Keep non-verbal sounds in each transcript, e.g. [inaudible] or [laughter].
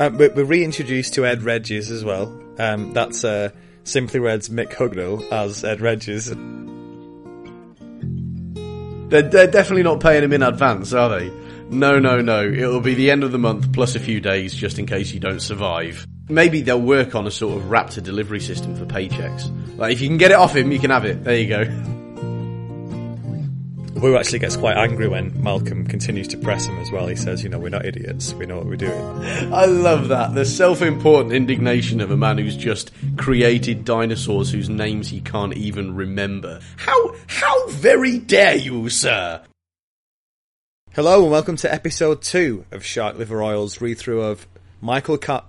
Um, we're, reintroduced to Ed Regis as well. Um, that's uh, Simply Red's Mick Hucknall as Ed Regis. They're, they're definitely not paying him in advance, are they? No, no, no. It'll be the end of the month plus a few days just in case you don't survive. Maybe they'll work on a sort of Raptor delivery system for paychecks. Like, if you can get it off him, you can have it. There you go. Who actually gets quite angry when Malcolm continues to press him as well. He says, you know, we're not idiots. We know what we're doing. [laughs] I love that. The self-important indignation of a man who's just created dinosaurs whose names he can't even remember. How, how very dare you, sir? Hello and welcome to episode two of Shark Liver Oil's read-through of Michael Ca-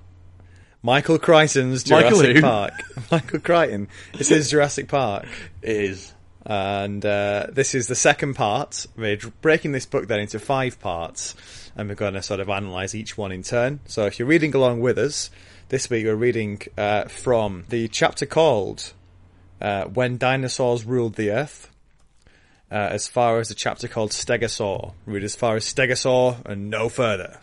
Michael Crichton's Michael Jurassic who? Park. [laughs] Michael Crichton. This is Jurassic Park. It is. And uh, this is the second part. We're breaking this book then into five parts, and we're going to sort of analyse each one in turn. So if you're reading along with us, this week we're reading uh, from the chapter called uh, When Dinosaurs Ruled the Earth, uh, as far as the chapter called Stegosaur. Read as far as Stegosaur and no further.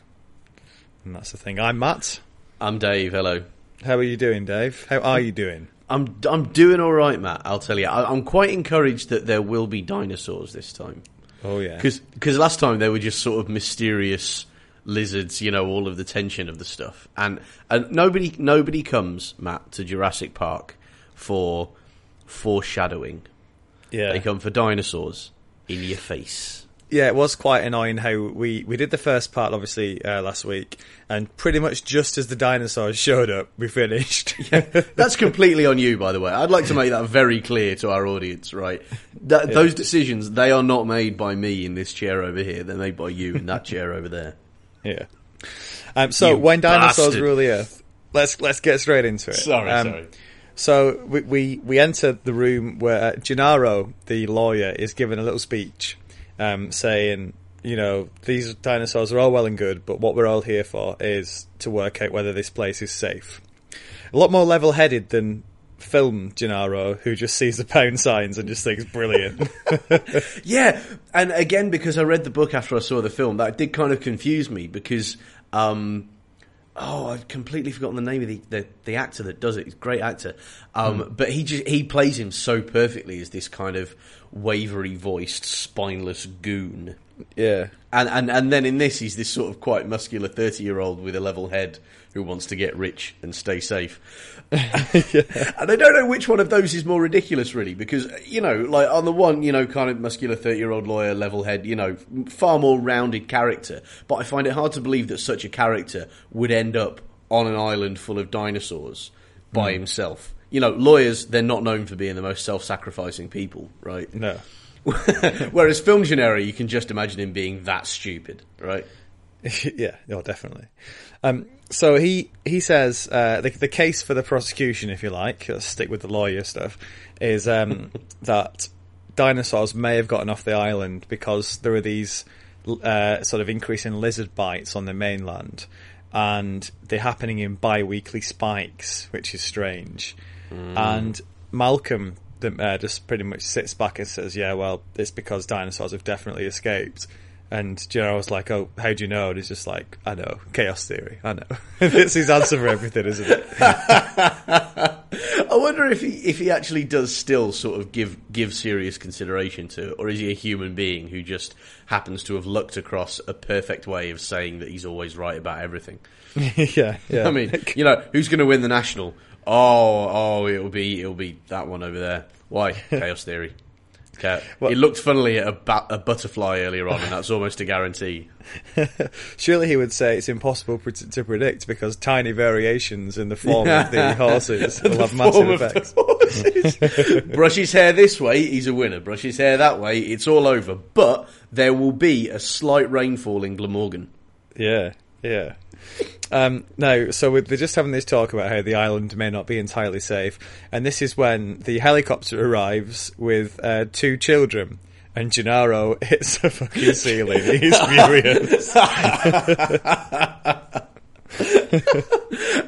And that's the thing. I'm Matt. I'm Dave. Hello. How are you doing, Dave? How are you doing? I'm I'm doing all right, Matt. I'll tell you. I, I'm quite encouraged that there will be dinosaurs this time Oh, yeah. because last time they were just sort of mysterious lizards. You know, all of the tension of the stuff, and and nobody nobody comes, Matt, to Jurassic Park for foreshadowing. Yeah. They come for dinosaurs in your face. Yeah, it was quite annoying how we, we did the first part obviously uh, last week, and pretty much just as the dinosaurs [laughs] showed up, we finished. [laughs] That's completely on you, by the way. I'd like to make that very clear to our audience, right? That, Those decisions, they are not made by me in this chair over here. They're made by you in that chair over there. yeah. Um, so You when dinosaurs bastard. rule the earth, let's let's get straight into it. Sorry, Um, sorry. So we, we we enter the room where uh, Gennaro, the lawyer, is giving a little speech, um, saying, you know, these dinosaurs are all well and good, but what we're all here for is to work out whether this place is safe. A lot more level-headed than film Gennaro, who just sees the pound signs and just thinks brilliant. [laughs] Yeah, and again, because I read the book after I saw the film, that did kind of confuse me because, um, oh, I've completely forgotten the name of the, the, the actor that does it. He's a great actor, um, but he just he plays him so perfectly as this kind of wavery voiced, spineless goon. Yeah. And, and and then in this, he's this sort of quite muscular thirty year old with a level head who wants to get rich and stay safe. [laughs] [laughs] And I don't know which one of those is more ridiculous, really, because you know, like on the one, you know, kind of muscular thirty year old lawyer, level head, you know, far more rounded character. But I find it hard to believe that such a character would end up on an island full of dinosaurs by hmm. himself. You know, lawyers, they're not known for being the most self sacrificing people, right? No. [laughs] Whereas film Gennaro, you can just imagine him being that stupid, right? [laughs] yeah, no, definitely. Um, so he he says uh, the the case for the prosecution, if you like, let's stick with the lawyer stuff, is um, [laughs] that dinosaurs may have gotten off the island because there are these uh, sort of increasing lizard bites on the mainland, and they're happening in bi-weekly spikes, which is strange. And Malcolm the, uh, just pretty much sits back and says, "Yeah, well, it's because dinosaurs have definitely escaped." And Gennaro was like, "Oh, how do you know?" And he's just like, "I know, chaos theory. I know." [laughs] it's his answer for everything, isn't it? [laughs] I wonder if he if he actually does still sort of give give serious consideration to it, or is he a human being who just happens to have looked across a perfect way of saying that he's always right about everything? [laughs] yeah, yeah. I mean, you know, who's going to win the national? Oh, oh, it'll be it'll be that one over there. Why [laughs] chaos theory? Okay. he looked funnily at a, bat, a butterfly earlier on, and that's [laughs] almost a guarantee. [laughs] surely he would say it's impossible to predict because tiny variations in the form of the horses will have massive the effects. Brush his hair this way, he's a winner. Brush his hair that way, it's all over. But there will be a slight rainfall in Glamorgan. Yeah, yeah. Um, no, so they're just having this talk about how the island may not be entirely safe, and this is when the helicopter arrives with uh, two children, and Gennaro [laughs] hits the fucking ceiling. He's furious.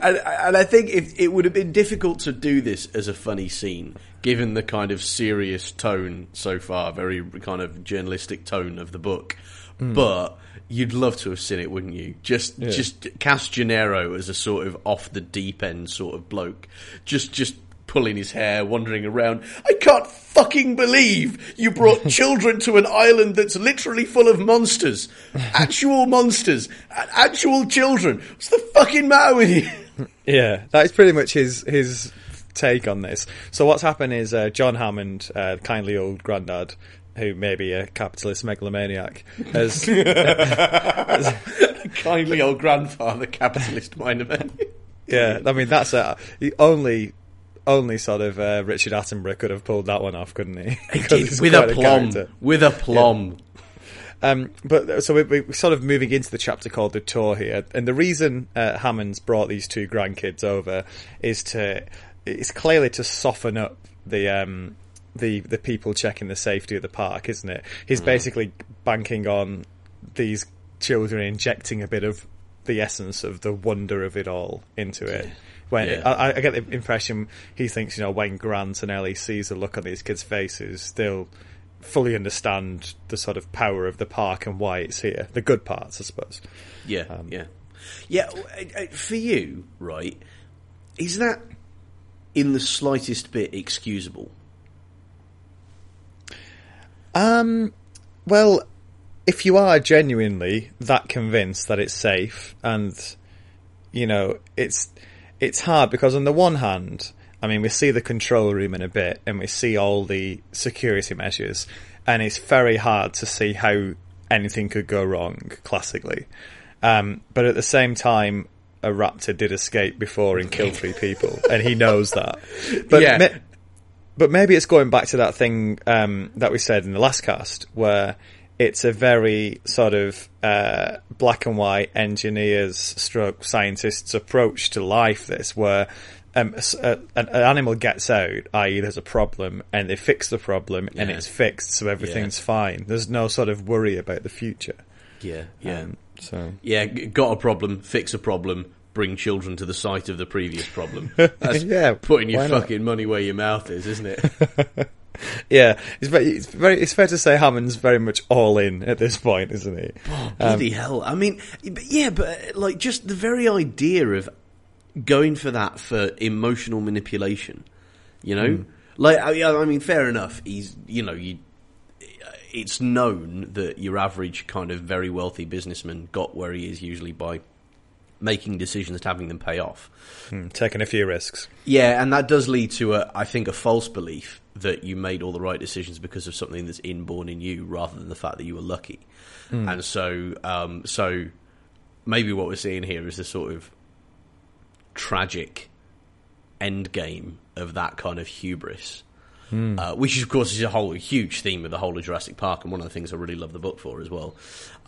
And, and I think if, it would have been difficult to do this as a funny scene, given the kind of serious tone so far, very kind of journalistic tone of the book. But You'd love to have seen it, wouldn't you? Just just cast Gennaro as a sort of off the deep end sort of bloke. Just just pulling his hair, wandering around. I can't fucking believe you brought [laughs] children to an island that's literally full of monsters. Actual monsters. Actual children. What's the fucking matter with you? [laughs] Yeah, that is pretty much his his take on this. So what's happened is uh, John Hammond, uh, kindly old granddad, who may be a capitalist megalomaniac, has [laughs] Kindly old grandfather, capitalist minor man. yeah. I mean that's a only. Only sort of uh, Richard Attenborough could have pulled that one off, couldn't he? [laughs] Because he's with a plum. character. With a plum. Um, but so we- we're sort of moving into the chapter called the tour here, and the reason uh, Hammond's brought these two grandkids over is to it's clearly to soften up the um, the the people checking the safety of the park, isn't it? He's basically banking on these children injecting a bit of the essence of the wonder of it all into it. When Yeah. I, I get the impression he thinks, you know, when Grant and Ellie sees the look on these kids' faces, they'll fully understand the sort of power of the park and why it's here. The good parts, I suppose. Yeah, Um, yeah, yeah. For you, right? Is that in the slightest bit excusable? Um, well, if you are genuinely that convinced that it's safe, and you know, it's it's hard because on the one hand, I mean, we see the control room in a bit, and we see all the security measures, and it's very hard to see how anything could go wrong. Classically, um, but at the same time. A raptor did escape before and kill three people, and he knows that. But Yeah. But maybe it's going back to that thing um, that we said in the last cast, where it's a very sort of uh, black and white engineers, stroke scientists approach to life. This where um, a- an, an animal gets out, i.e., there's a problem, and they fix the problem, and it's fixed, so everything's fine. There's no sort of worry about the future. Yeah, yeah, Um, so yeah. Got a problem? Fix a problem. Bring children to the site of the previous problem. [laughs] That's Yeah, putting your not? fucking money where your mouth is, isn't it? [laughs] yeah, it's very, it's very, it's fair to say Hammond's very much all in at this point, isn't he? Oh, Bloody hell! I mean, but yeah, but uh, like just the very idea of going for that for emotional manipulation, you know, like I, I mean, fair enough. He's, you know, you. It's known that your average kind of very wealthy businessman got where he is usually by making decisions, and having them pay off. Hmm, taking a few risks. Yeah, and that does lead to a, I think, a false belief that you made all the right decisions because of something that's inborn in you, rather than the fact that you were lucky. And so, um, so maybe what we're seeing here is the sort of tragic end game of that kind of hubris. Uh, which, of course, is a whole huge theme of the whole of Jurassic Park, and one of the things I really love the book for as well.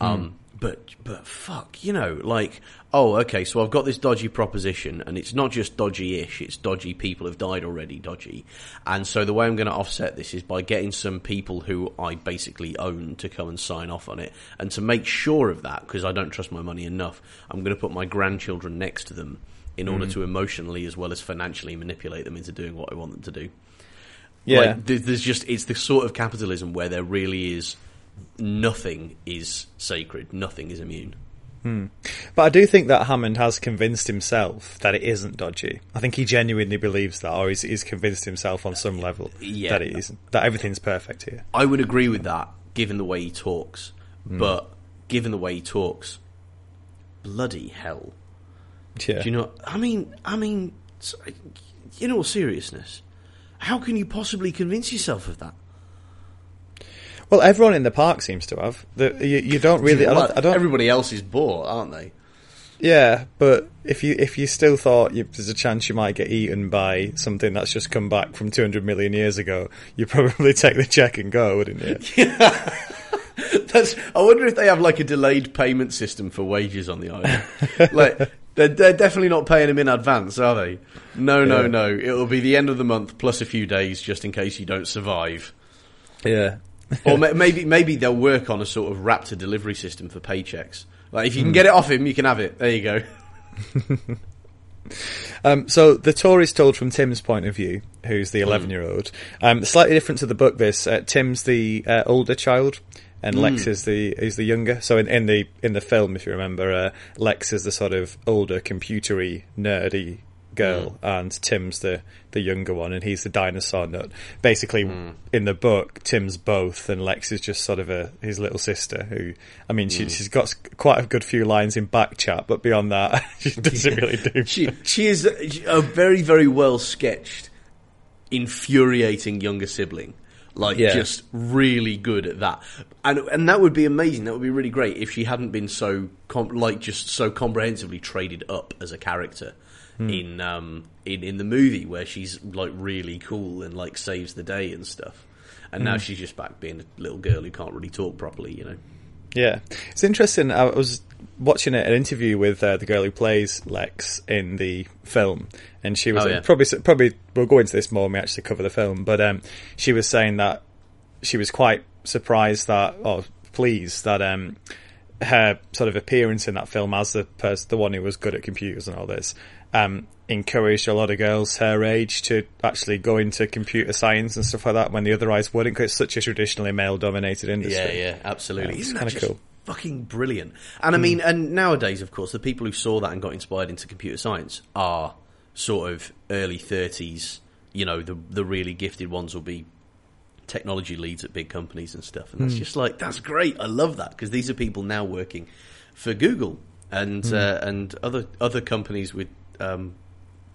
Um, But, but fuck, you know, like, oh, okay, so I've got this dodgy proposition, and it's not just dodgy-ish; it's dodgy. People have died already, dodgy. And so the way I'm going to offset this is by getting some people who I basically own to come and sign off on it, and to make sure of that, because I don't trust my money enough, I'm going to put my grandchildren next to them in order to emotionally as well as financially manipulate them into doing what I want them to do. Yeah. Like, there's just it's the sort of capitalism where there really is nothing is sacred, nothing is immune. But I do think that Hammond has convinced himself that it isn't dodgy. I think he genuinely believes that, or he's, he's convinced himself on some level Yeah. that it isn't. That everything's perfect here. I would agree with that, given the way he talks. Hmm. But given the way he talks, bloody hell! Yeah. Do you know? I mean, I mean, in all seriousness, how can you possibly convince yourself of that? well, everyone in the park seems to have. The, you, you don't really. I don't, I don't. everybody else is bought, aren't they? yeah, but if you if you still thought you, there's a chance you might get eaten by something that's just come back from 200 million years ago, [laughs] you'd probably take the check and go, wouldn't you? [laughs] That's. I wonder if they have like a delayed payment system for wages on the island. [laughs] like they're, they're definitely not paying him in advance, are they? No, no, Yeah. no. It'll be the end of the month plus a few days, just in case you don't survive. yeah. or [laughs] ma- maybe maybe they'll work on a sort of Raptor delivery system for paychecks. Like if you can get it off him, you can have it. There you go. [laughs] Um, so the tour is told from Tim's point of view, who's the 11 year old. Um, slightly different to the book. This uh, Tim's the uh, older child, and hmm. Lex is the is the younger. So in, in the in the film, if you remember, uh, Lex is the sort of older, computery, nerdy girl, hmm. and Tim's the the younger one, and he's the dinosaur nut. Basically, hmm. in the book, Tim's both, and Lex is just sort of a his little sister. Who, I mean, she, she's got quite a good few lines in back chat, but beyond that, [laughs] she doesn't really do. She she is a very very well sketched, infuriating younger sibling. Like Yeah. just really good at that, and and that would be amazing. That would be really great if she hadn't been so com- like just so comprehensively traded up as a character in um in in the movie where she's like really cool and like saves the day and stuff. And now she's just back being a little girl who can't really talk properly, you know. Yeah, it's interesting. I was watching an interview with uh, the girl who plays Lex in the film, and she was Oh, yeah. probably probably we'll go into this more when we actually cover the film. But um, she was saying that she was quite surprised that, or pleased that um, her sort of appearance in that film as the person, the one who was good at computers and all this, um, encouraged a lot of girls her age to actually go into computer science and stuff like that when the other eyes wouldn't, because it's such a traditionally male-dominated industry. Yeah, yeah, absolutely. Yeah, it's Isn't that kinda just cool. fucking brilliant? And I mean, and nowadays, of course, the people who saw that and got inspired into computer science are sort of early thirties. You know, the the really gifted ones will be technology leads at big companies and stuff, and that's just like that's great. I love that because these are people now working for Google and uh, and other other companies with um,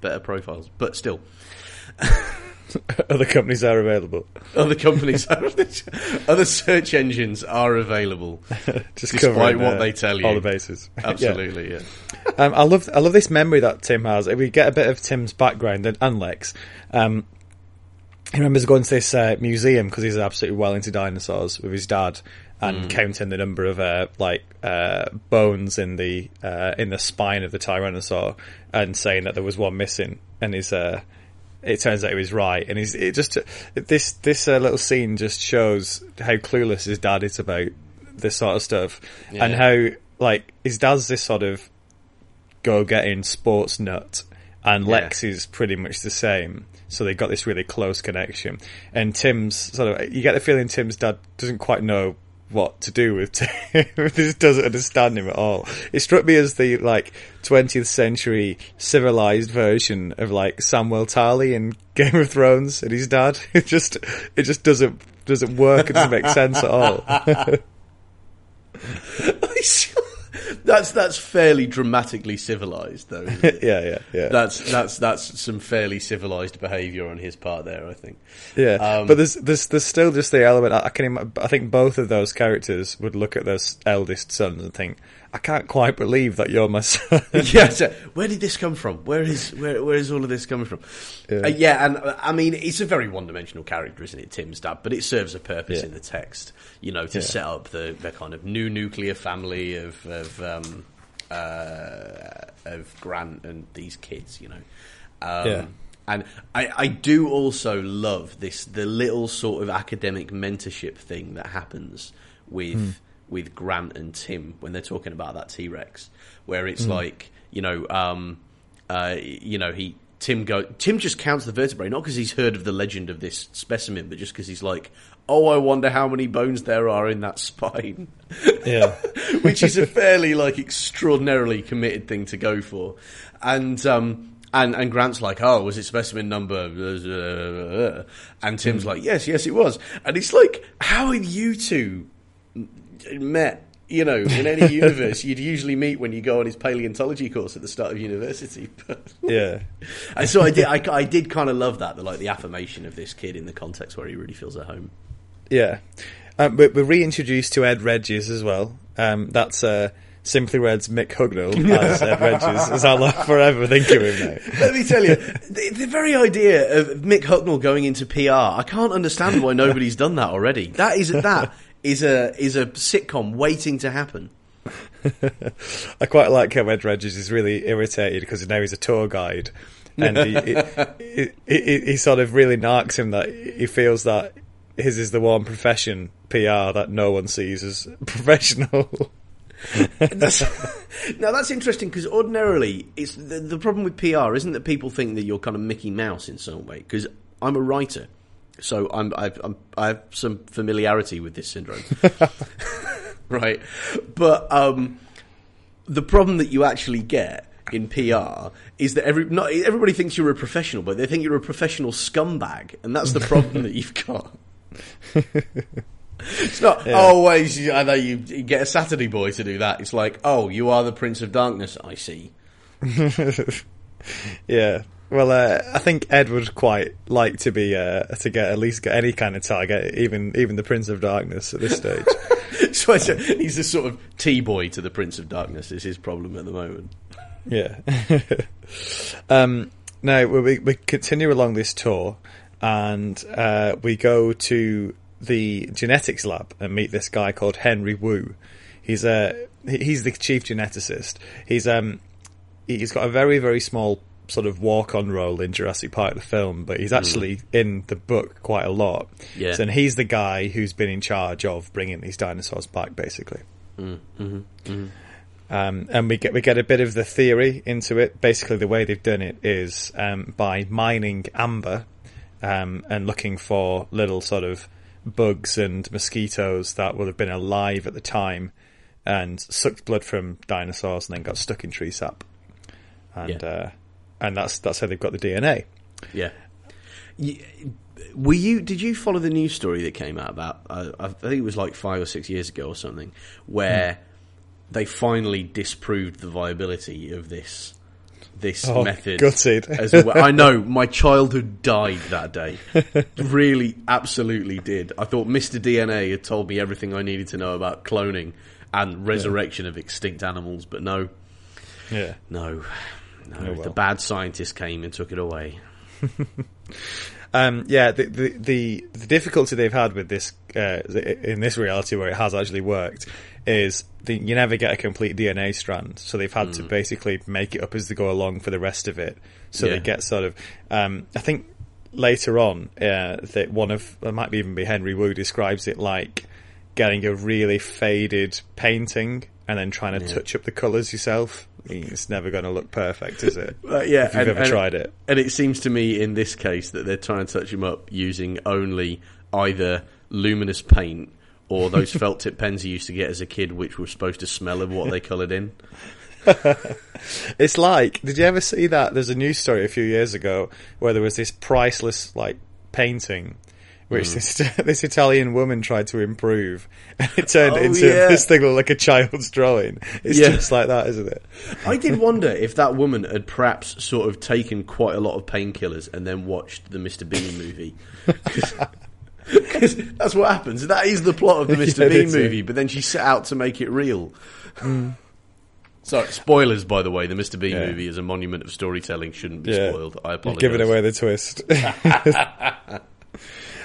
better profiles, but still. Other companies are available. Other companies, other search engines are available. [laughs] Just Despite what uh, they tell you. all the bases. [laughs] Yeah. Absolutely, yeah. Um, I love I love this memory that Tim has. If we get a bit of Tim's background and, and Lex, um, he remembers going to this uh, museum because he's absolutely well into dinosaurs with his dad and counting the number of uh, like uh, bones in the uh, in the spine of the tyrannosaur and saying that there was one missing. And he's uh, it turns out he was right. And he's it just this this uh, little scene just shows how clueless his dad is about this sort of stuff and how like his dad's this sort of go getting sports nut, and Yeah. Lex is pretty much the same. So they've got this really close connection. And Tim's sort of, you get the feeling Tim's dad doesn't quite know what to do with [laughs] Tim. Just doesn't understand him at all. It struck me as the like 20th century civilized version of like Samwell Tarly in [laughs] Game of Thrones and his dad. [laughs] It just, it just doesn't doesn't work. It doesn't make sense at all. That's that's fairly dramatically civilized, though. [laughs] yeah, yeah, yeah. That's that's that's some fairly civilized behaviour on his part there. I think. Yeah, Um, but there's there's there's still just the element. I, can I think both of those characters would look at their eldest sons and think, I can't quite believe that you're my son. [laughs] yeah. So where did this come from? Where is where where is all of this coming from? Yeah. Uh, yeah and uh, I mean, it's a very one-dimensional character, isn't it, Tim's dad? But it serves a purpose Yeah. in the text, you know, to Yeah. set up the, the kind of new nuclear family of of um, uh, of Grant and these kids, you know. Um, Yeah. And I, I do also love this the little sort of academic mentorship thing that happens with Hmm. With Grant and Tim when they're talking about that T Rex, where it's Hmm. like you know, um, uh, you know, he Tim go Tim just counts the vertebrae not because he's heard of the legend of this specimen, but just because he's like, oh, I wonder how many bones there are in that spine, [laughs] yeah, which is a fairly like extraordinarily committed thing to go for, and um. And, and Grant's like, oh, was it specimen number? And Tim's like, yes, yes, it was. And it's like, how have you two met? You know, in any [laughs] universe, you'd usually meet when you go on his paleontology course at the start of university. Yeah, and so I did. I, I did kind of love that, the, like the affirmation of this kid in the context where he really feels at home. yeah. Um, but we're reintroduced to Ed Regis as well. Um, that's uh, Simply Red's Mick Hucknall [laughs] as Ed Regis, as I'll forever think of him now. Let me tell you, the, the very idea of Mick Hucknall going into PR, I can't understand why nobody's done that already. That is that is a is a sitcom waiting to happen. [laughs] I quite like how Ed Regis is really irritated because now he's a tour guide, and he, he, he, he, he sort of really narks him that he feels that his is the one profession PR that no one sees as [laughs] professional. That's, [laughs] now that's interesting because ordinarily, it's the, the problem with PR isn't that people think that you're kind of Mickey Mouse in some way. Because I'm a writer, So I'm, I've, I'm, I have some familiarity with this syndrome, [laughs] [laughs] right? But um, the problem that you actually get in PR is that every not everybody thinks you're a professional, but they think you're a professional scumbag, and that's the problem that you've got. [laughs] It's not Yeah. always. I know you, you get a Saturday boy to do that. It's like, oh, you are the Prince of Darkness. I see. Yeah. Well, uh, I think Ed would quite like to be uh, to get at least get any kind of target, even even the Prince of Darkness at this stage. [laughs] So a, he's a sort of T boy to the Prince of Darkness. Is his problem at the moment? yeah. [laughs] um, now we, we we continue along this tour, and uh, we go to the genetics lab and meet this guy called Henry Wu. He's a he's the chief geneticist. He's um he's got a very very small sort of walk on role in Jurassic Park the film, but he's actually in the book quite a lot. Yeah. So, and he's the guy who's been in charge of bringing these dinosaurs back, basically. Um, and we get we get a bit of the theory into it. Basically, the way they've done it is um, by mining amber um, and looking for little sort of bugs and mosquitoes that would have been alive at the time and sucked blood from dinosaurs and then got stuck in tree sap. And Yeah. uh, and that's that's how they've got the DNA. Yeah. Were you? Did you follow the news story that came out about? Uh, I think it was like five or six years ago or something, where they finally disproved the viability of this this Oh, method. gutted. As a, I know [laughs] my childhood died that day. really, absolutely did. I thought Mr. DNA had told me everything I needed to know about cloning and resurrection of extinct animals, but no, Yeah. no, no. Oh, well. The bad scientist came and took it away. [laughs] Um, yeah, the, the the the difficulty they've had with this uh, in this reality where it has actually worked is the, you never get a complete DNA strand, so they've had to basically make it up as they go along for the rest of it. So Yeah. they get sort of, um, I think later on uh, that one of it might even be Henry Wu describes it like getting a really faded painting and then trying to touch up the colours yourself. It's never going to look perfect, is it? [laughs] Uh, yeah, if you've ever tried it. And it seems to me in this case that they're trying to touch him up using only either luminous paint or those [laughs] felt tip pens you used to get as a kid, which were supposed to smell of what they [laughs] coloured in. It's like, did you ever see that? There's a news story a few years ago where there was this priceless like painting, which Hmm. this [laughs] this Italian woman tried to improve, [laughs] and it turned Oh, into yeah. this thing like a child's drawing. It's Yeah. just like that, isn't it? I did [laughs] wonder if that woman had perhaps sort of taken quite a lot of painkillers and then watched the Mr. Bean movie. Because that's what happens. That is the plot of the Mr. Yeah, Bean that's it. movie, but then she set out to make it real. [sighs] Sorry, spoilers, by the way. The Mr. Bean Yeah. movie is a monument of storytelling, shouldn't be Yeah. spoiled. I You've apologise. given away the twist.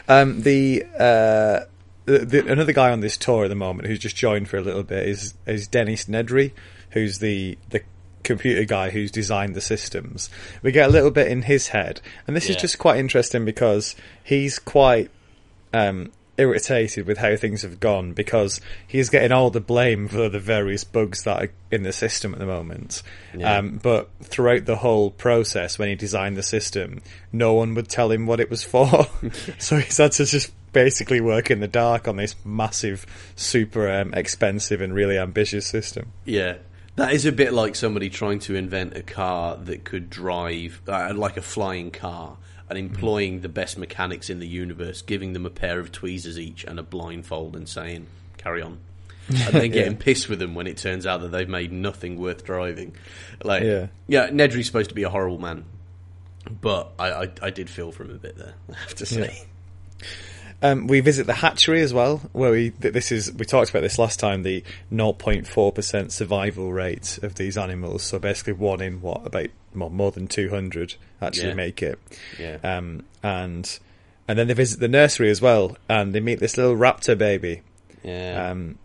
Um, the, uh, the, the another guy on this tour at the moment who's just joined for a little bit is is Dennis Nedry, who's the the computer guy who's designed the systems. We get a little bit in his head, and this is just quite interesting because he's quite um, irritated with how things have gone because he's getting all the blame for the various bugs that are in the system at the moment. Yeah. Um, but throughout the whole process, when he designed the system, no one would tell him what it was for. [laughs] [laughs] so he's had to just basically work in the dark on this massive, super um, expensive and really ambitious system. Yeah. That is a bit like somebody trying to invent a car that could drive, uh, like a flying car, and employing the best mechanics in the universe, giving them a pair of tweezers each and a blindfold and saying, carry on. [laughs] And then getting pissed with them when it turns out that they've made nothing worth driving. Like, Yeah. yeah, Nedry's supposed to be a horrible man, but I, I, I did feel for him a bit there, [laughs] I have to say. Um, we visit the hatchery as well, where we this is we talked about this last time. The 0.4 percent survival rate of these animals. So basically, one in what about more, more than 200 actually Yeah. make it. Yeah. Um, and and then they visit the nursery as well, and they meet this little raptor baby. Yeah. Um,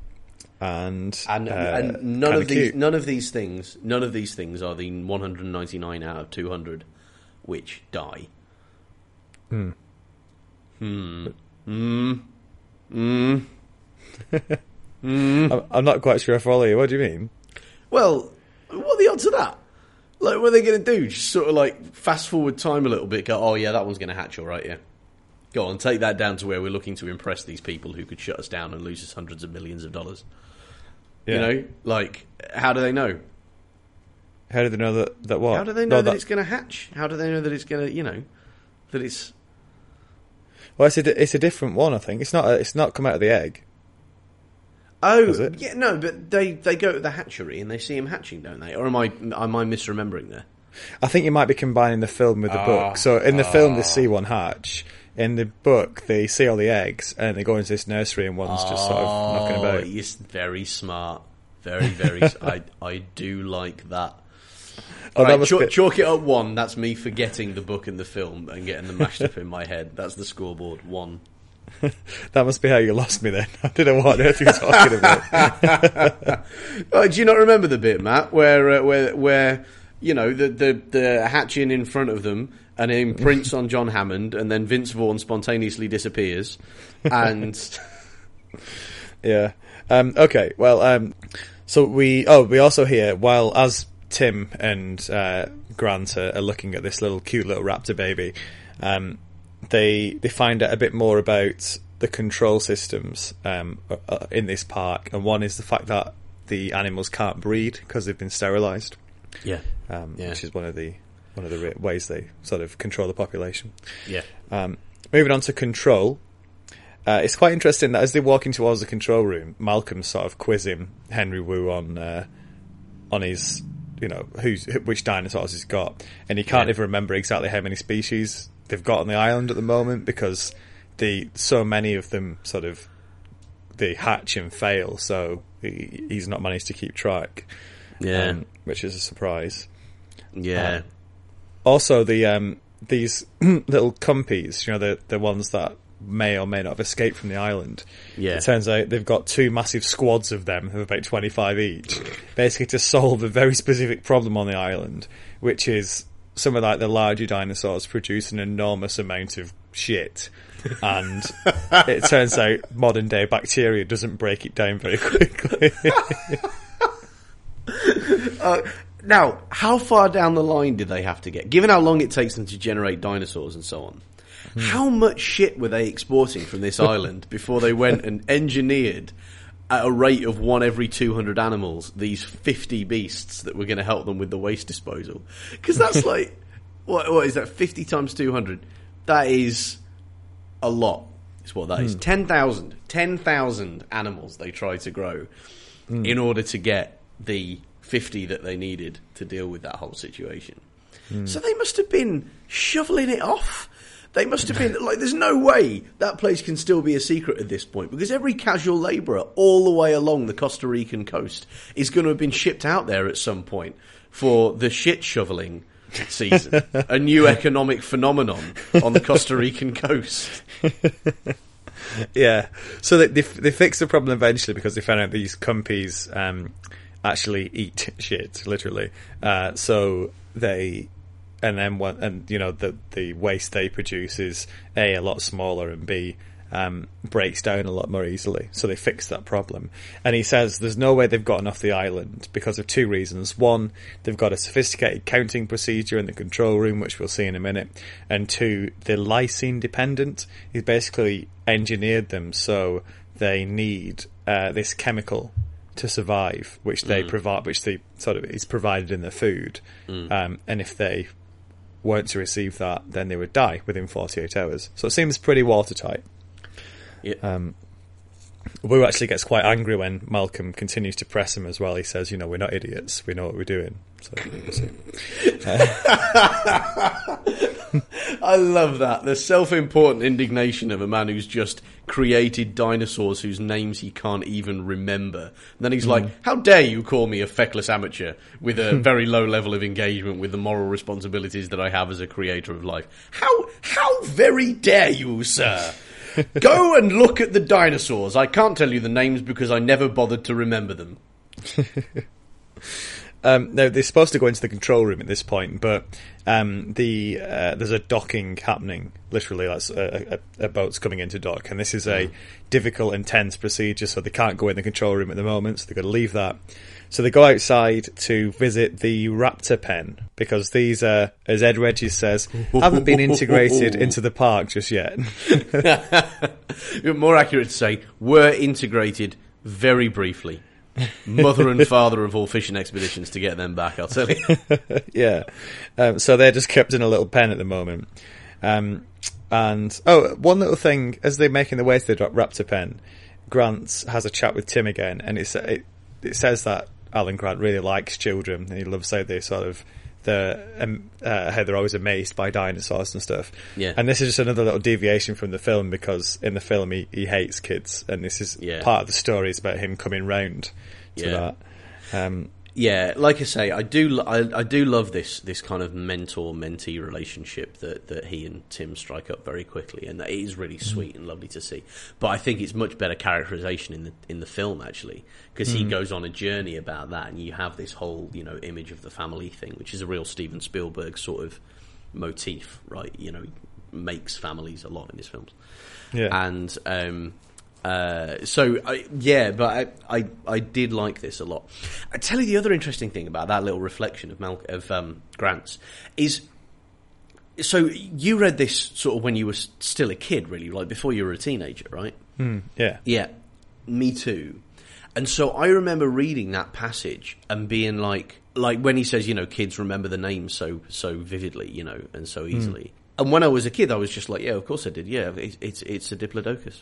and and, uh, and none kinda these cute. none of these things none of these things are the 199 out of 200 which die. Mm. Mm. [laughs] I'm, I'm not quite sure I follow you. What do you mean? Well, what are the odds of that? Like, what are they going to do? Just sort of like fast forward time a little bit. Go, oh yeah, that one's going to hatch, all right, yeah. Go on, take that down to where we're looking to impress these people who could shut us down and lose us hundreds of millions of dollars. You know, like how do they know? How do they know that that what? How do they know No, that, it's going to hatch? How do they know that it's going to, you know, that it's Well, it's a it's a different one. I think it's not a, it's not come out of the egg. Oh, Is it? yeah, no, but they, they go to the hatchery and they see him hatching, don't they? Or am I am I misremembering there? I think you might be combining the film with the Ah, book. So in the film, they see one hatch. In the book, they see all the eggs, and they go into this nursery, and one's just sort of knocking Oh, about. he's very smart, very very. [laughs] I I do like that. Oh, Right, must chalk, it up one. That's me forgetting the book and the film and getting them mashed up in my head. That's the scoreboard one. [laughs] That must be how you lost me then. [laughs] I didn't know what on earth you were talking about. [laughs] Oh, do you not remember the bit, Matt, where uh, where where you know the the the hatching in front of them and it imprints on John Hammond, and then Vince Vaughn spontaneously disappears, and Yeah. Um, okay. Well, um, so we oh we also hear while as Tim and uh, Grant are, are looking at this little cute little raptor baby, um, they they find out a bit more about the control systems um, uh, uh, in this park, and one is the fact that the animals can't breed because they've been sterilised, yeah, um, Yeah. which is one of the one of the ways they sort of control the population. yeah, Um, moving on to control. Uh, it's quite interesting that as they're walking towards the control room, Malcolm's sort of quizzing Henry Wu on uh, on his, you know, who's which dinosaurs he's got, and he can't Yeah. even remember exactly how many species they've got on the island at the moment because the so many of them sort of they hatch and fail, so he, he's not managed to keep track, yeah, um, which is a surprise. yeah. Also, the um, these [clears throat] little compies, you know, the the ones that may or may not have escaped from the island. Yeah. It turns out they've got two massive squads of them, of about twenty five each, basically to solve a very specific problem on the island, which is some of like the larger dinosaurs produce an enormous amount of shit. and [laughs] it turns out modern day bacteria doesn't break it down very quickly. [laughs] Uh, now, how far down the line did they have to get? Given how long it takes them to generate dinosaurs and so on, Hmm. how much shit were they exporting from this [laughs] island before they went and engineered at a rate of one every 200 animals these 50 beasts that were going to help them with the waste disposal? Because that's [laughs] like, what, what is that, 50 times 200? That is a lot, is what that is. Hmm. 10,000. 10,000 animals they tried to grow hmm. in order to get the 50 that they needed to deal with that whole situation. So they must have been shoveling it off. They must have been like, there's no way that place can still be a secret at this point because every casual labourer all the way along the Costa Rican coast is going to have been shipped out there at some point for the shit shoveling season, a new economic phenomenon on the Costa Rican coast. [laughs] Yeah. So they, they they fixed the problem eventually because they found out these compies um, actually eat shit, literally. Uh, so they and then one and you know the the waste they produce is a a lot smaller and b um, breaks down a lot more easily. So they fixed that problem. And he says there's no way they've gotten off the island because of two reasons. One, they've got a sophisticated counting procedure in the control room, which we'll see in a minute. And two, they're lysine dependent. He's basically engineered them so they need uh, this chemical to survive, which they provide, which they sort of is provided in the food. Um, and if they weren't to receive that, then they would die within 48 hours. So it seems pretty watertight. Yeah. Um, Wu actually gets quite angry when Malcolm continues to press him as well. He says, "You know, we're not idiots. We know what we're doing." So we'll see. [laughs] I love that. The self important indignation of a man who's just created dinosaurs whose names he can't even remember. And then he's like, hmm. How dare you call me a feckless amateur with a [laughs] very low level of engagement with the moral responsibilities that I have as a creator of life? How, how very dare you, sir? [laughs] Go and look at the dinosaurs. I can't tell you the names because I never bothered to remember them. Um, no, they're supposed to go into the control room at this point, but um, the uh, there's a docking happening. Literally, that's a, a, a boat's coming into dock, and this is a difficult, intense procedure. So they can't go in the control room at the moment. So they've got to leave that. So they go outside to visit the raptor pen because these, uh, as Ed Regis says, haven't been integrated into the park just yet. [laughs] More accurate to say, were integrated very briefly. [laughs] Mother and father of all fishing expeditions to get them back, I'll tell you. [laughs] yeah. Um, so they're just kept in a little pen at the moment. Um, and, oh, one little thing, as they're making their way to the raptor pen, Grant has a chat with Tim again, and it's, it, it says that Alan Grant really likes children, and he loves how they sort of the um, uh, how they're always amazed by dinosaurs and stuff. Yeah. And this is just another little deviation from the film because in the film he, he hates kids, and this is Yeah. part of the story is about him coming round to Yeah. that. Um, Yeah, like I say, I do, I, I do love this this kind of mentor mentee relationship that, that he and Tim strike up very quickly, and that it is really sweet and lovely to see. But I think it's much better characterization in the in the film actually, because he goes on a journey about that, and you have this whole you know image of the family thing, which is a real Steven Spielberg sort of motif, right? You know, he makes families a lot in his films yeah. and um, uh, so I, yeah, but I, I I did like this a lot. I tell you the other interesting thing about that little reflection of Mal- of um, Grant's is. So you read this sort of when you were still a kid, really, like before you were a teenager, right? Mm, yeah. Yeah, me too. And so I remember reading that passage and being like, like when he says, you know, kids remember the names so so vividly, you know, and so easily. And when I was a kid, I was just like, yeah, of course I did. Yeah, it's it's, it's a diplodocus.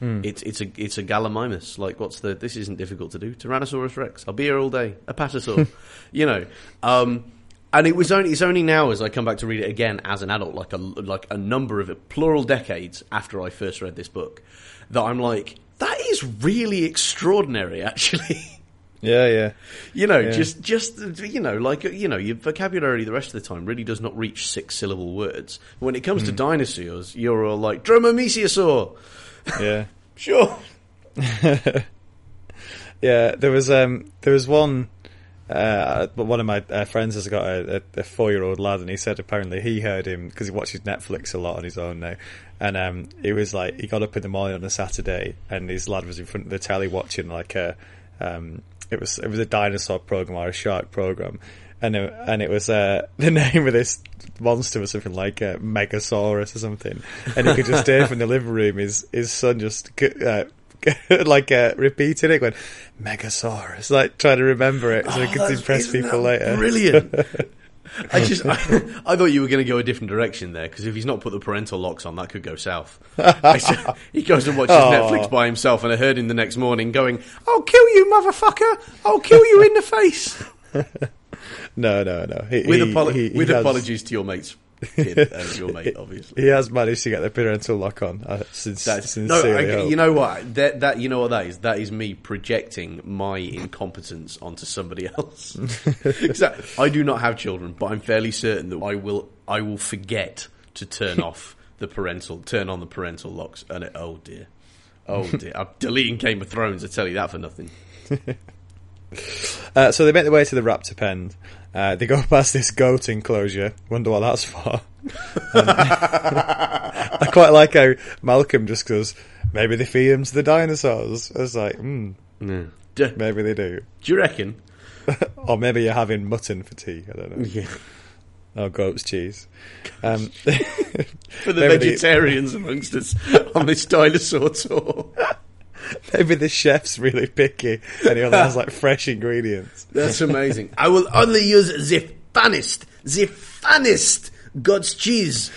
It's it's a it's a gallimimus. Like, what's the? This isn't difficult to do. Tyrannosaurus Rex. I'll be here all day. A patasaur. [laughs] you know. Um, and it was only it's only now as I come back to read it again as an adult, like a like a number of plural decades after I first read this book, that I'm like, that is really extraordinary, actually. [laughs] Yeah, yeah. you know, Yeah. just just you know, like you know, your vocabulary the rest of the time really does not reach six syllable words. When it comes to dinosaurs, you're all like Dromaeosaur. Yeah. [laughs] Sure. [laughs] Yeah, there was um there was one uh one of my uh, friends has got a, a, four year old lad and he said apparently he heard him because he watches Netflix a lot on his own now and um it was like he got up in the morning on a Saturday and his lad was in front of the telly watching like a um it was it was a dinosaur program or a shark program and it, and it was uh, [laughs] the name of this monster was something like uh, Megasaurus or something, and you could just [laughs] hear from the living room his his son just [laughs] uh, like uh, repeating it, going Megasaurus, like trying to remember it so he could Oh, impress people later. Brilliant. I just, I, I thought you were going to go a different direction there because if he's not put the parental locks on, that could go south. I just- he goes and watches Aw. Netflix by himself, and I heard him the next morning going, "I'll kill you, motherfucker! I'll kill you in the face." [laughs] No, no, no. He, With, apolo- he- he with has- apologies to your mates, kid, [laughs] and your mate, obviously. He has managed to get the parental lock on. I no, sincerely I, hope. you know what? That, that you know what that is. That is me projecting my incompetence onto somebody else. [laughs] I, I do not have children, but I'm fairly certain that I will. I will forget to turn off the parental, turn on the parental locks, and it, oh dear, oh dear, I'm deleting Game of Thrones. I tell you that for nothing. Uh, so they make their way to the raptor pen. Uh, they go [laughs] past this goat enclosure. Wonder what that's for. Um, [laughs] I quite like how Malcolm just goes, maybe they feed him to the dinosaurs. I was like, hmm, Do, do maybe they do. Do you reckon? [laughs] Or maybe you're having mutton for tea. I don't know. Yeah. Or goat's cheese. Um, For the Maybe they- vegetarians amongst us on this dinosaur tour. [laughs] maybe the chef's really picky and he only has like [laughs] fresh ingredients. That's [laughs] amazing. I will only use the finest, the finest God's cheese.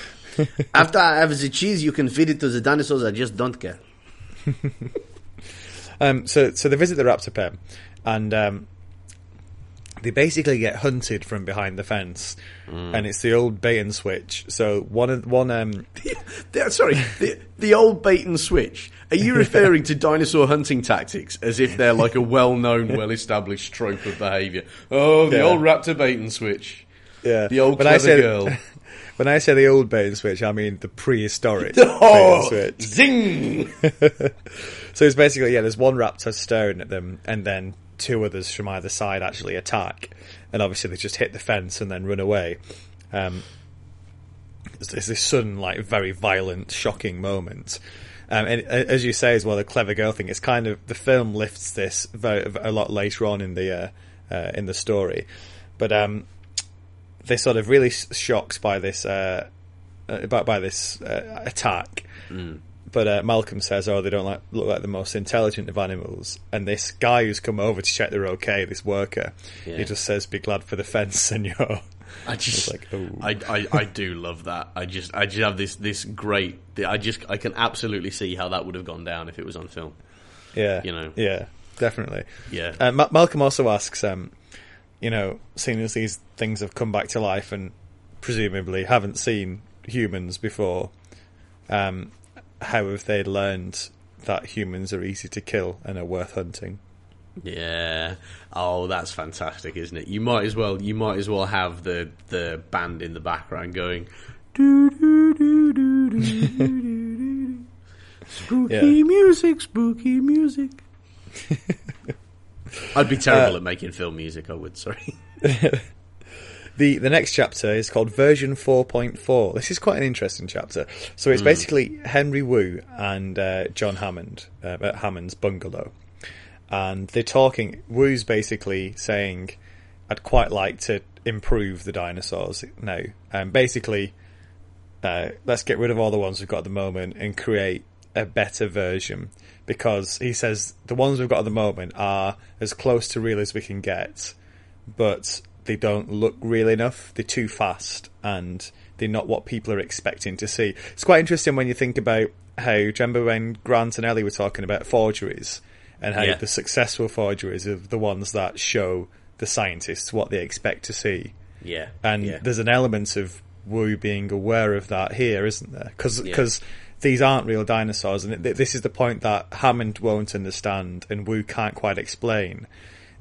After I have the cheese, you can feed it to the dinosaurs. I just don't care. Um, so, so they visit the raptor pen, and um, they basically get hunted from behind the fence, and it's the old bait and switch. So one of one um, [laughs] sorry, the, the old bait and switch. Are you [laughs] referring to dinosaur hunting tactics as if they're like a well-known, [laughs] well-established trope of behaviour? Oh, the Yeah. old raptor bait and switch. yeah, The old when I say girl. when I say the old bait and switch, I mean the prehistoric bait and Oh, switch. zing! So it's basically yeah, there's one raptor staring at them, and then two others from either side actually attack, and obviously they just hit the fence and then run away. Um, there's this sudden, like, very violent, shocking moment, Um, and uh, as you say as well, the clever girl thing. It's kind of the film lifts this very, a lot later on in the uh, uh, in the story, but um, they're sort of really shocked by this uh, uh, by, by this uh, attack. Mm. But uh, Malcolm says, "Oh, they don't like, look like the most intelligent of animals." And this guy who's come over to check they're okay, this worker, Yeah. he just says, "Be glad for the fence, senor." I just, like, ooh. I, I, I do love that. I just, I just have this, this great. I just, I can absolutely see how that would have gone down if it was on film. Yeah, You know. yeah, definitely. Yeah, Uh, Ma- Malcolm also asks, um, you know, seeing as these things have come back to life and presumably haven't seen humans before, um, how have they learned that humans are easy to kill and are worth hunting? yeah. Oh, that's fantastic, isn't it? You might as well, you might as well have the the band in the background going. "Doo, doo, doo, doo, doo, doo, doo, [laughs] doo." Spooky Yeah. music, spooky music. [laughs] I'd be terrible Uh, at making film music. I would. Sorry. [laughs] The the next chapter is called version 4.4. This is quite an interesting chapter. So it's basically Henry Wu and uh, John Hammond uh, at Hammond's bungalow, and they're talking. Wu's basically saying, "I'd quite like to improve the dinosaurs now, and basically, uh, let's get rid of all the ones we've got at the moment and create a better version." Because he says the ones we've got at the moment are as close to real as we can get, but they don't look real enough. They're too fast and they're not what people are expecting to see. It's quite interesting when you think about how, do you remember when Grant and Ellie were talking about forgeries and how Yeah. the successful forgeries are the ones that show the scientists what they expect to see. Yeah, And yeah. there's an element of Wu being aware of that here, isn't there? Because Yeah. these aren't real dinosaurs, and this is the point that Hammond won't understand and Wu can't quite explain.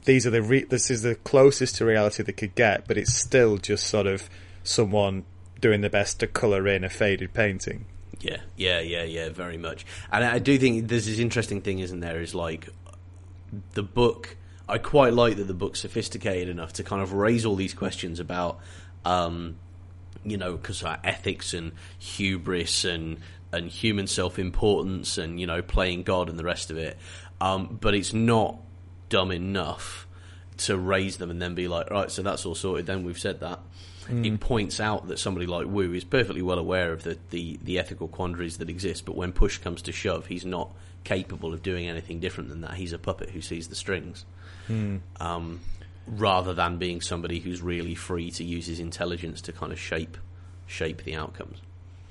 These are the re- this is the closest to reality they could get, but it's still just sort of someone doing the best to colour in a faded painting. Yeah, yeah, yeah, yeah, very much. And I do think there's this interesting thing, isn't there? Is like the book. I quite like that the book's sophisticated enough to kind of raise all these questions about, um, you know, because ethics and hubris and and human self importance and you know playing God and the rest of it. Um, but it's not dumb enough to raise them and then be like, right, so that's all sorted. Then we've said that. It points out that somebody like Wu is perfectly well aware of the, the, the ethical quandaries that exist, but when push comes to shove, he's not capable of doing anything different than that. He's a puppet who sees the strings, um, rather than being somebody who's really free to use his intelligence to kind of shape shape the outcomes.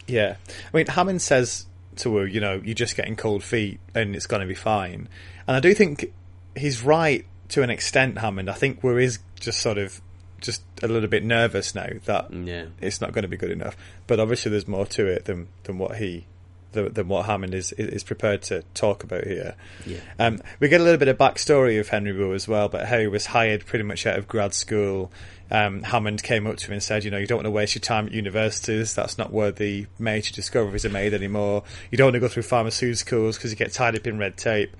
Yeah, I mean Hammond says to Wu, you know, you're just getting cold feet and it's going to be fine. And I do think he's right to an extent. Hammond, I think Wu is just sort of just a little bit nervous now that Yeah. it's not going to be good enough. But obviously, there's more to it than than what he than, than what Hammond is is prepared to talk about here. Yeah. Um, we get a little bit of backstory of Henry Wu as well, but how he was hired pretty much out of grad school. Um, Hammond came up to him and said, "You know, you don't want to waste your time at universities. That's not where the major discoveries are made anymore. You don't want to go through pharmaceuticals because you get tied up in red tape.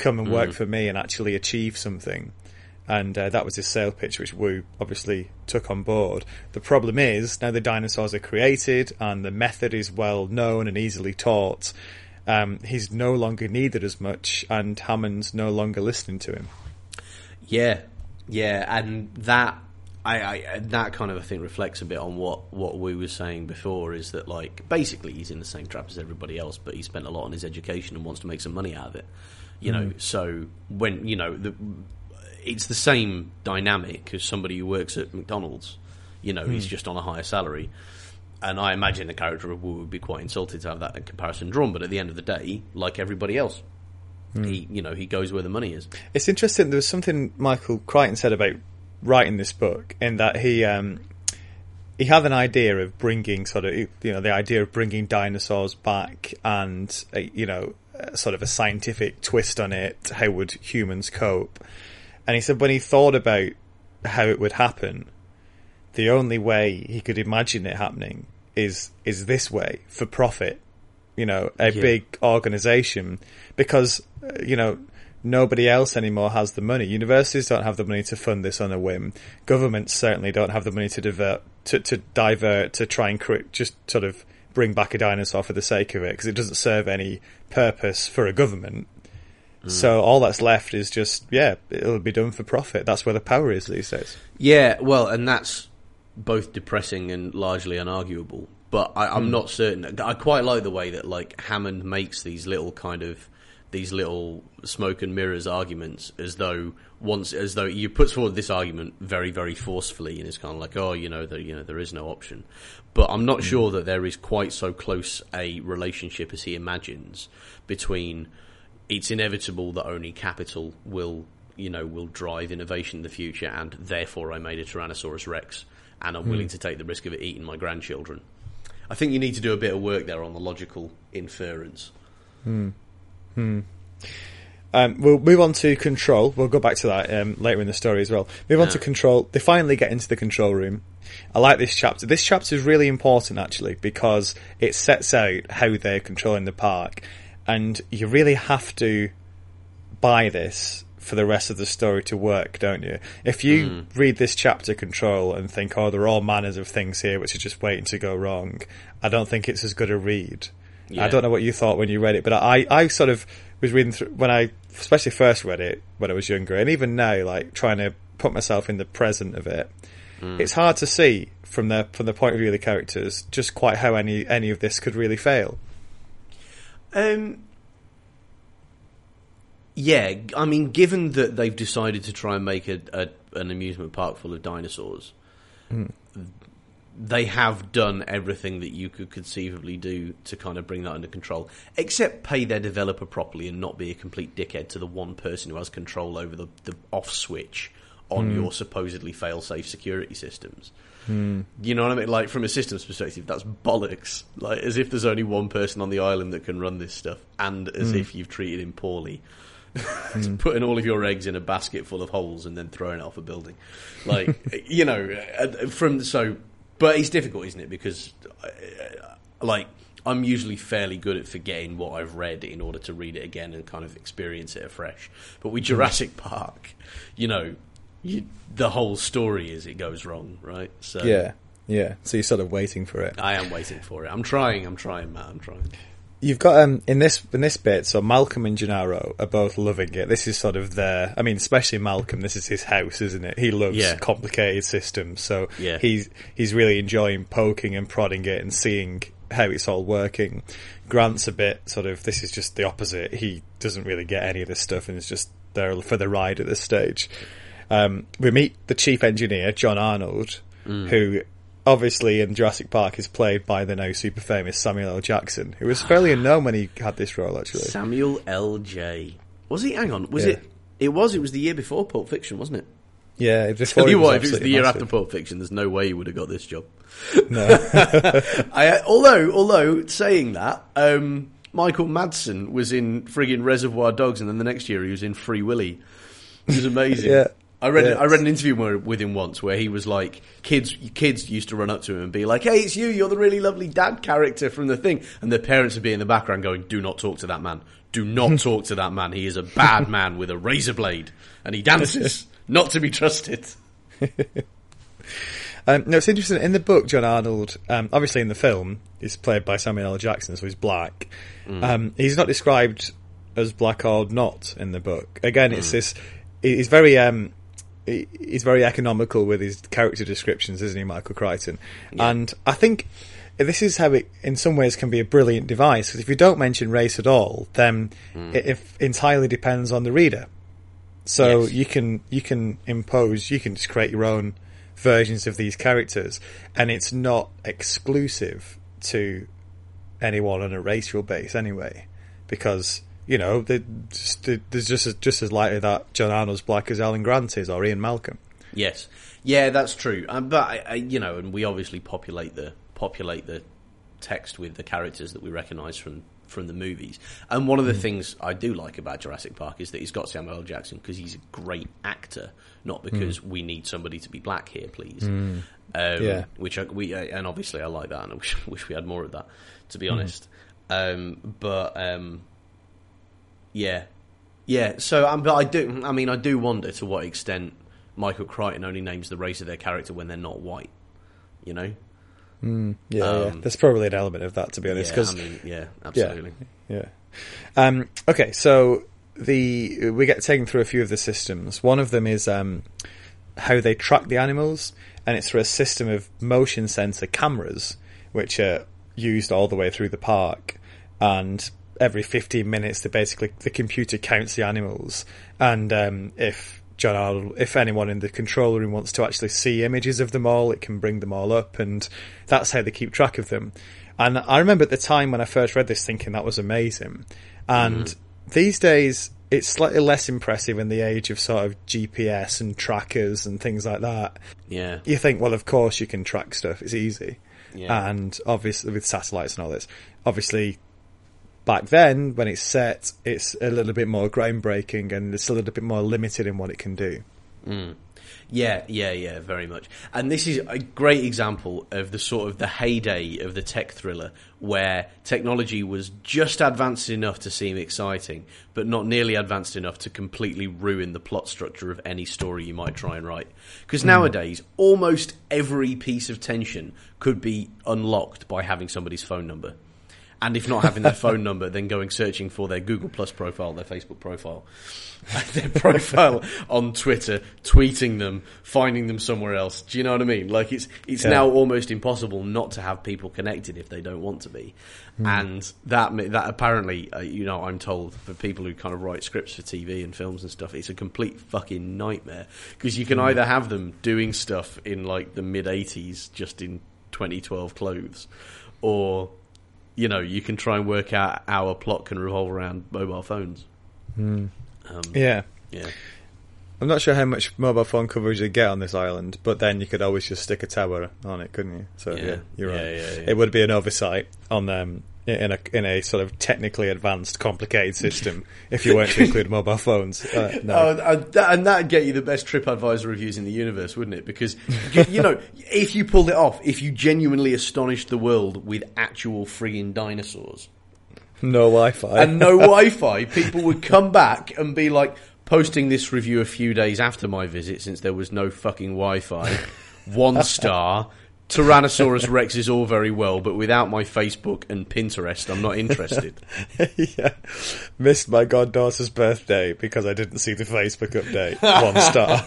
Come and work for me and actually achieve something." And uh, that was his sale pitch, which Wu obviously took on board. The problem is now the dinosaurs are created and the method is well known and easily taught. Um, he's no longer needed as much, and Hammond's no longer listening to him. Yeah, yeah, and that I, I that kind of I think reflects a bit on what what we were saying before. Is that like basically he's in the same trap as everybody else, but he spent a lot on his education and wants to make some money out of it. You know, so when you know the, it's the same dynamic as somebody who works at McDonald's. You know, he's just on a higher salary. And I imagine the character of Wu would be quite insulted to have that comparison drawn. But at the end of the day, like everybody else, he you know he goes where the money is. It's interesting. There was something Michael Crichton said about writing this book, in that he um, he had an idea of bringing sort of you know the idea of bringing dinosaurs back, and uh, you know sort of a scientific twist on it. How would humans cope? And he said when he thought about how it would happen, the only way he could imagine it happening is is this way for profit. You know, a Yeah. big organization because uh, you know nobody else anymore has the money. Universities don't have the money to fund this on a whim. Governments certainly don't have the money to divert to, to divert to try and create, just sort of bring back a dinosaur for the sake of it because it doesn't serve any purpose for a government. Mm. So all that's left is just yeah, it'll be done for profit. That's where the power is these days. Yeah, well, and that's both depressing and largely unarguable. But I, I'm hmm. not certain. I quite like the way that like Hammond makes these little kind of these little smoke and mirrors arguments as though once as though he puts forward this argument very very forcefully and it's kind of like oh you know there you know there is no option but i'm not sure that there is quite so close a relationship as he imagines between it's inevitable that only capital will you know will drive innovation in the future and therefore i made a tyrannosaurus rex and i'm willing to take the risk of it eating my grandchildren i think you need to do a bit of work there on the logical inference Um, we'll move on to control. We'll go back to that um, later in the story as well. Move on to control. They finally get into the control room. I like this chapter. This chapter is really important actually because it sets out how they're controlling the park, and you really have to buy this for the rest of the story to work, don't you? If you hmm. read this chapter control and think, oh, there are all manners of things here which are just waiting to go wrong, I don't think it's as good a read. Yeah. I don't know what you thought when you read it, but I, I sort of was reading through when I, especially first read it when I was younger, and even now, like trying to put myself in the present of it. It's hard to see from the from the point of view of the characters just quite how any any of this could really fail. Um, yeah, I mean, given that they've decided to try and make a, a an amusement park full of dinosaurs, they have done everything that you could conceivably do to kind of bring that under control, except pay their developer properly and not be a complete dickhead to the one person who has control over the, the off switch on hmm. your supposedly fail-safe security systems. Hmm. You know what I mean? Like from a systems perspective, that's bollocks. Like as if there's only one person on the island that can run this stuff, and as hmm. if you've treated him poorly, [laughs] putting all of your eggs in a basket full of holes and then throwing it off a building. Like [laughs] you know, uh, uh from so, but it's difficult, isn't it? Because uh, uh, like I'm usually fairly good at forgetting what I've read in order to read it again and kind of experience it afresh. But with Jurassic Park, you know, you, the whole story is it goes wrong, right? So Yeah, yeah. So you're sort of waiting for it. I am waiting for it. I'm trying. I'm trying, Matt. I'm trying. You've got um in this in this bit, so Malcolm and Gennaro are both loving it. This is sort of their, I mean, especially Malcolm. This is his house, isn't it? He loves Yeah. complicated systems, so Yeah. he's he's really enjoying poking and prodding it and seeing how it's all working. Grant's a bit sort of this is just the opposite. He doesn't really get any of this stuff and is just there for the ride at this stage. Um, we meet the chief engineer, John Arnold, who obviously in Jurassic Park is played by the now super famous Samuel L. Jackson, who was fairly unknown when he had this role actually. Samuel L. J. Was he? Hang on. Was Yeah. it? It was. It was the year before Pulp Fiction, wasn't it? Yeah, [laughs] before Tell you what, if it was the year massive. after Pulp Fiction, there's no way he would have got this job. [laughs] No. [laughs] I, although, although saying that, um, Michael Madsen was in friggin' Reservoir Dogs, and then the next year he was in Free Willy. It was amazing. Yeah. I read Yeah. I read an interview with him once where he was like, kids kids used to run up to him and be like, "Hey, it's you! You're the really lovely dad character from the thing," and their parents would be in the background going, "Do not talk to that man. Do not [laughs] talk to that man. He is a bad man with a razor blade, and he dances, [laughs] not to be trusted." [laughs] Um, no, it's interesting. In the book, John Arnold, um, obviously in the film, is played by Samuel L. Jackson, so he's black. Um, he's not described as black or not in the book. Again, it's this. He's very. He- he's very economical with his character descriptions, isn't he, Michael Crichton? And I think this is how it, in some ways, can be a brilliant device. Because if you don't mention race at all, then hmm. it, it entirely depends on the reader. So Yes. you can you can impose, you can just create your own versions of these characters, and it's not exclusive to anyone on a racial base anyway, because you know they just, there's just as, just as likely that John Arnold's black as Alan Grant is or Ian Malcolm. Yes, yeah, that's true. Um, but I, I, you know, and we obviously populate the populate the text with the characters that we recognise from from the movies. And one of the things I do like about Jurassic Park is that he's got Samuel L. Jackson because he's a great actor, not because we need somebody to be black here, please. Um, Yeah. Which I, we and obviously I like that, and I [laughs] wish, wish we had more of that. To be honest, um, but um, yeah, yeah. So, um, but I do. I mean, I do wonder to what extent Michael Crichton only names the race of their character when they're not white. You know, Yeah, yeah. Um, There's probably an element of that, to be honest. Yeah, Because I mean, yeah, absolutely. Yeah. Um, okay, so the we get taken through a few of the systems. One of them is um, how they track the animals, and it's through a system of motion sensor cameras, which are used all the way through the park. And every 15 minutes, they basically the computer counts the animals, and um, if John Arnold, if anyone in the control room wants to actually see images of them all, it can bring them all up, and that's how they keep track of them. And I remember at the time when I first read this thinking that was amazing. And these days, it's slightly less impressive in the age of sort of GPS and trackers and things like that. Yeah. You think, well, of course you can track stuff, it's easy. Yeah. And obviously, with satellites and all this, obviously, back then, when it's set, it's a little bit more groundbreaking and it's a little bit more limited in what it can do. Mm. Yeah, yeah, yeah, very much. And this is a great example of the sort of the heyday of the tech thriller where technology was just advanced enough to seem exciting, but not nearly advanced enough to completely ruin the plot structure of any story you might try and write. Because mm. nowadays, almost every piece of tension could be unlocked by having somebody's phone number. And if not having their phone number, then going searching for their Google Plus profile, their Facebook profile, [laughs] their profile on Twitter, tweeting them, finding them somewhere else. Do you know what I mean? Like it's it's Yeah. now almost impossible not to have people connected if they don't want to be. And that that apparently, uh, you know, I'm told for people who kind of write scripts for TV and films and stuff, it's a complete fucking nightmare because you can either have them doing stuff in like the mid 80s just in 2012 clothes, or you know, you can try and work out how a plot can revolve around mobile phones. Um, Yeah. yeah. I'm not sure how much mobile phone coverage you get on this island, but then you could always just stick a tower on it, couldn't you? So yeah, Yeah. you're right. Yeah, yeah, yeah. It would be an oversight on them in a in a sort of technically advanced, complicated system if you weren't to include [laughs] mobile phones. Uh, no. Oh, and that, and that'd get you the best TripAdvisor reviews in the universe, wouldn't it? Because, you, you know, [laughs] if you pulled it off, if you genuinely astonished the world with actual frigging dinosaurs no Wi-Fi. and no [laughs] Wi-Fi, people would come back and be like, posting this review a few days after my visit, since there was no fucking Wi-Fi. One star. Tyrannosaurus Rex is all very well, but without my Facebook and Pinterest, I'm not interested. [laughs] yeah, missed my goddaughter's birthday because I didn't see the Facebook update. One star.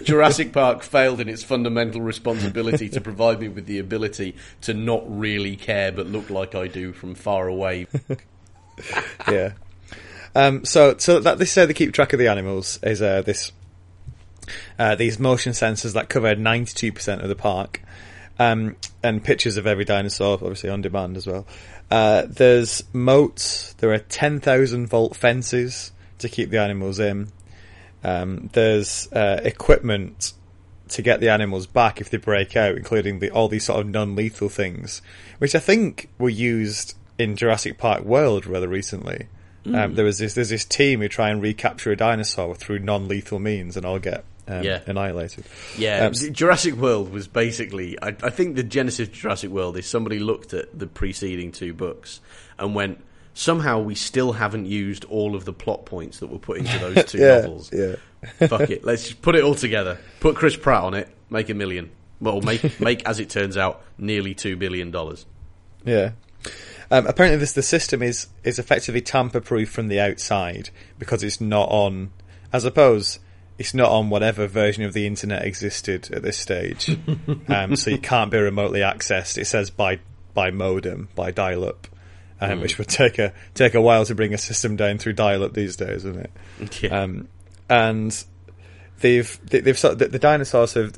[laughs] Jurassic Park failed in its fundamental responsibility to provide me with the ability to not really care but look like I do from far away. [laughs] yeah. Um, so, so that they say they keep track of the animals is uh, this uh, these motion sensors that cover ninety two percent of the park, um, and pictures of every dinosaur, obviously on demand as well. Uh, there's moats. There are ten thousand volt fences to keep the animals in. Um, there's uh, equipment to get the animals back if they break out, including the, all these sort of non-lethal things, which I think were used in Jurassic Park World rather recently. Um, there was this there's this team who try and recapture a dinosaur through non-lethal means, and all get um, Yeah. annihilated. Yeah, Um, Jurassic World was basically. I, I think the genesis of Jurassic World is somebody looked at the preceding two books and went, somehow we still haven't used all of the plot points that were put into those [laughs] two yeah, novels. yeah. [laughs] Fuck it, let's just put it all together. Put Chris Pratt on it, make a million. Well, make [laughs] make as it turns out nearly two billion dollars. Yeah. Um, apparently, this the system is is effectively tamper proof from the outside because it's not on. I suppose it's not on whatever version of the internet existed at this stage, [laughs] um, so you can't be remotely accessed. It says by by modem, by dial up, um, which would take a take a while to bring a system down through dial up these days, isn't it? Yeah. Um, and they've they, they've sort of, the, the dinosaurs have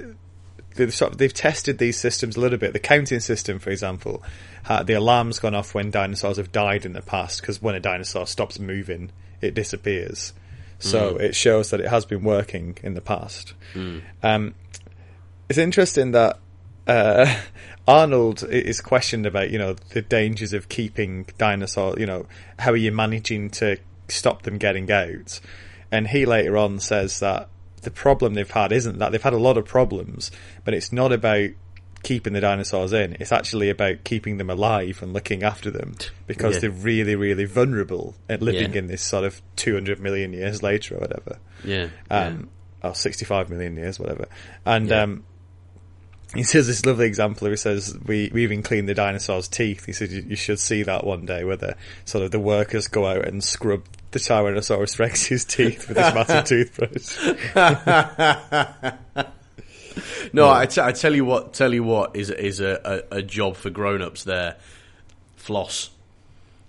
they've sort of, they've tested these systems a little bit. The counting system, for example, uh, the alarm's gone off when dinosaurs have died in the past because when a dinosaur stops moving, it disappears. So it shows that it has been working in the past. Um, it's interesting that uh, [laughs] Arnold is questioned about, you know, the dangers of keeping dinosaurs. You know, how are you managing to stop them getting out? And he later on says that the problem they've had isn't that they've had a lot of problems, but it's not about keeping the dinosaurs in. It's actually about keeping them alive and looking after them because Yeah. they're really, really vulnerable at living Yeah. in this sort of 200 million years later or whatever. Yeah. Um, oh, 65 million years, whatever. And Yeah. um, he says this lovely example. He says we, we even cleaned the dinosaurs' teeth. He said you, you should see that one day, where the sort of the workers go out and scrub the Tyrannosaurus Rex's teeth with this massive [laughs] toothbrush. [laughs] No, I, t- I tell you what. Tell you what is is a, a, a job for grown ups. There, floss.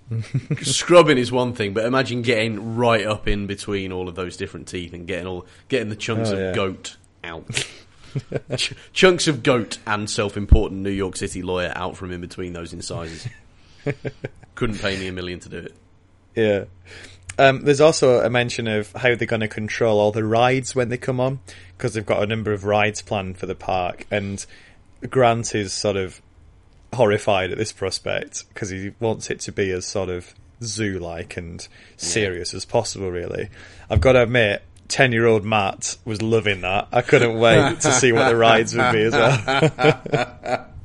[laughs] Scrubbing is one thing, but imagine getting right up in between all of those different teeth and getting all getting the chunks Oh, of yeah. goat out. [laughs] Ch- chunks of goat and self-important New York City lawyer out from in between those incisors. [laughs] Couldn't pay me a million to do it. Yeah. Um, there's also a mention of how they're going to control all the rides when they come on, because they've got a number of rides planned for the park, and Grant is sort of horrified at this prospect because he wants it to be as sort of zoo-like and serious as possible. Really, I've got to admit. Ten-year-old Matt was loving that. I couldn't wait to see what the rides would be as well. [laughs] [laughs]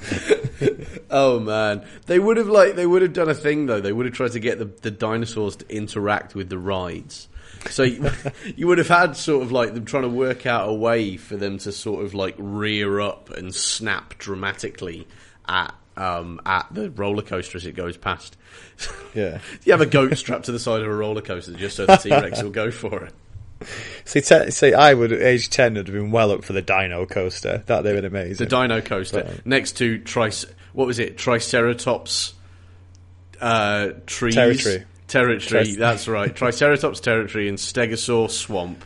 [laughs] Oh man, they would have like they would have done a thing though. They would have tried to get the, the dinosaurs to interact with the rides. So you, [laughs] you would have had sort of like them trying to work out a way for them to sort of like rear up and snap dramatically at um, at the roller coaster as it goes past. Yeah. [laughs] you have a goat strapped to the side of a roller coaster just so the T Rex will go for it. See, te- see, I would at age ten would have been well up for the Dino coaster. That they would have been amazing. The Dino Coaster Right. next to trice. What was it? Triceratops uh, trees Territory. Territory. That's right. Triceratops territory and Stegosaur swamp.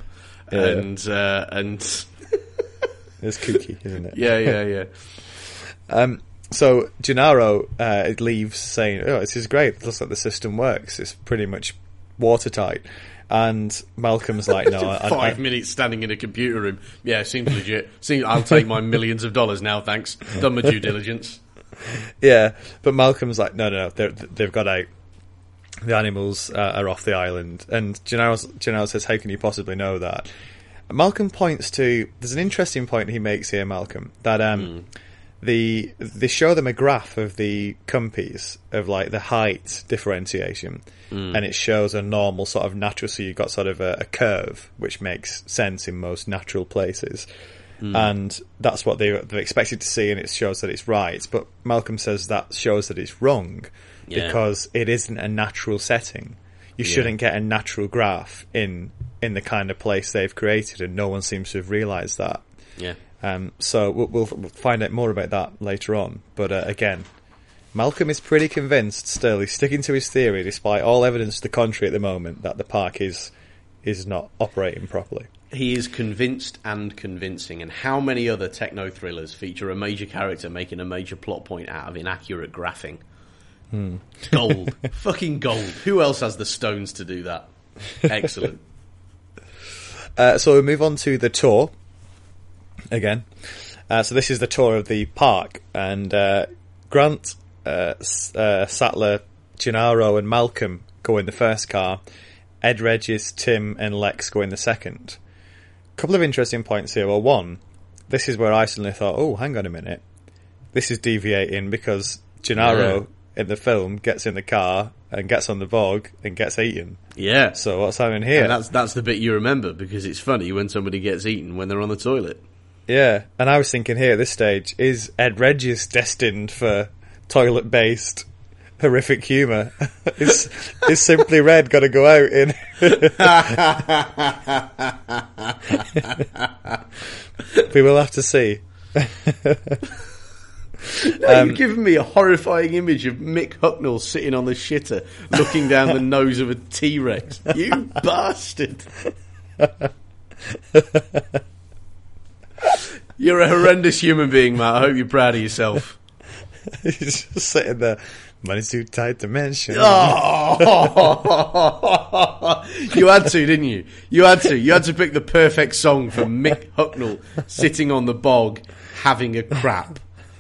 Yeah. And uh, and [laughs] It's kooky, isn't it? yeah, yeah, yeah. [laughs] Um, so Gennaro uh, leaves saying, "Oh, this is great. It looks like the system works. It's pretty much watertight." And Malcolm's like, "No, [laughs] I, Five I, minutes standing in a computer room. Yeah, seems legit. Seems, I'll take my millions of dollars now. Thanks. Done my due diligence. yeah." But Malcolm's like, "No, no, no. They've got out. The animals uh, are off the island." And Gennaro says, "How can you possibly know that?" Malcolm points to. There's an interesting point he makes here, Malcolm, that um, the they show them a graph of the compies of like the height differentiation, hmm. and it shows a normal sort of natural. So you've got sort of a, a curve, which makes sense in most natural places, hmm. and that's what they they're expected to see, and it shows that it's right. But Malcolm says that shows that it's wrong Yeah. because it isn't a natural setting. You shouldn't get a natural graph in in the kind of place they've created, and no one seems to have realised that. Yeah. Um, so we'll, we'll find out more about that later on. But uh, again, Malcolm is pretty convinced still. He's sticking to his theory, despite all evidence to the contrary at the moment, that the park is is not operating properly. He is convinced and convincing. And how many other techno thrillers feature a major character making a major plot point out of inaccurate graphing? Gold. [laughs] Fucking gold. Who else has the stones to do that? Excellent. [laughs] Uh, so we move on to the tour again. Uh, so this is the tour of the park, and uh, Grant, uh, S- uh, Sattler, Gennaro, and Malcolm go in the first car. Ed Regis, Tim, and Lex go in the second. couple of interesting points here. Well, one, this is where I suddenly thought, oh, hang on a minute. This is deviating because Gennaro in the film gets in the car and gets on the Vogue and gets eaten. Yeah. So what's happening here? And that's that's the bit you remember because it's funny when somebody gets eaten when they're on the toilet. Yeah, and I was thinking here at this stage, is Ed Regis destined for toilet based horrific humour? is, [laughs] is Simply Red going to go out in. [laughs] we will have to see. [laughs] Um, You've given me a horrifying image of Mick Hucknall sitting on the shitter, looking down the nose of a T Rex. You bastard! You're a horrendous human being, Matt. I hope you're proud of yourself. [laughs] He's just sitting there. Money's too tight to mention. Oh, [laughs] you had to, didn't you? You had to. You had to pick the perfect song for Mick Hucknall sitting on the bog having a crap.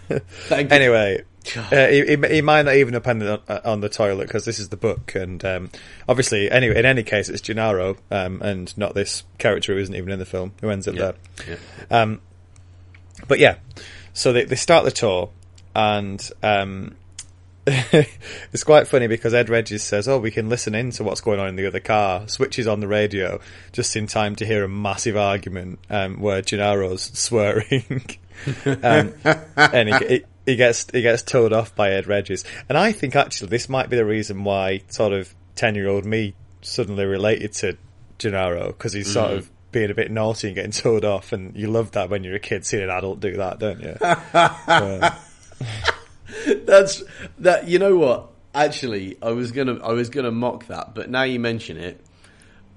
Thank you. Anyway, uh, he, he, might not even depend on, on the toilet because this is the book, and um, obviously, anyway, in any case, it's Gennaro um, and not this character who isn't even in the film who ends up Yeah. there. Yeah. Um, but yeah, so they, they start the tour, and um, [laughs] it's quite funny because Ed Regis says, "Oh, we can listen in to what's going on in the other car." Switches on the radio just in time to hear a massive argument um, where Gennaro's [laughs] swearing, um, and he, he, he gets he gets told off by Ed Regis. And I think actually this might be the reason why sort of ten year old me suddenly related to Gennaro because he's sort of being a bit naughty and getting told off, and you love that when you're a kid seeing an adult do that, don't you? [laughs] Uh, That's that. You know what? Actually, I was gonna I was gonna mock that, but now you mention it,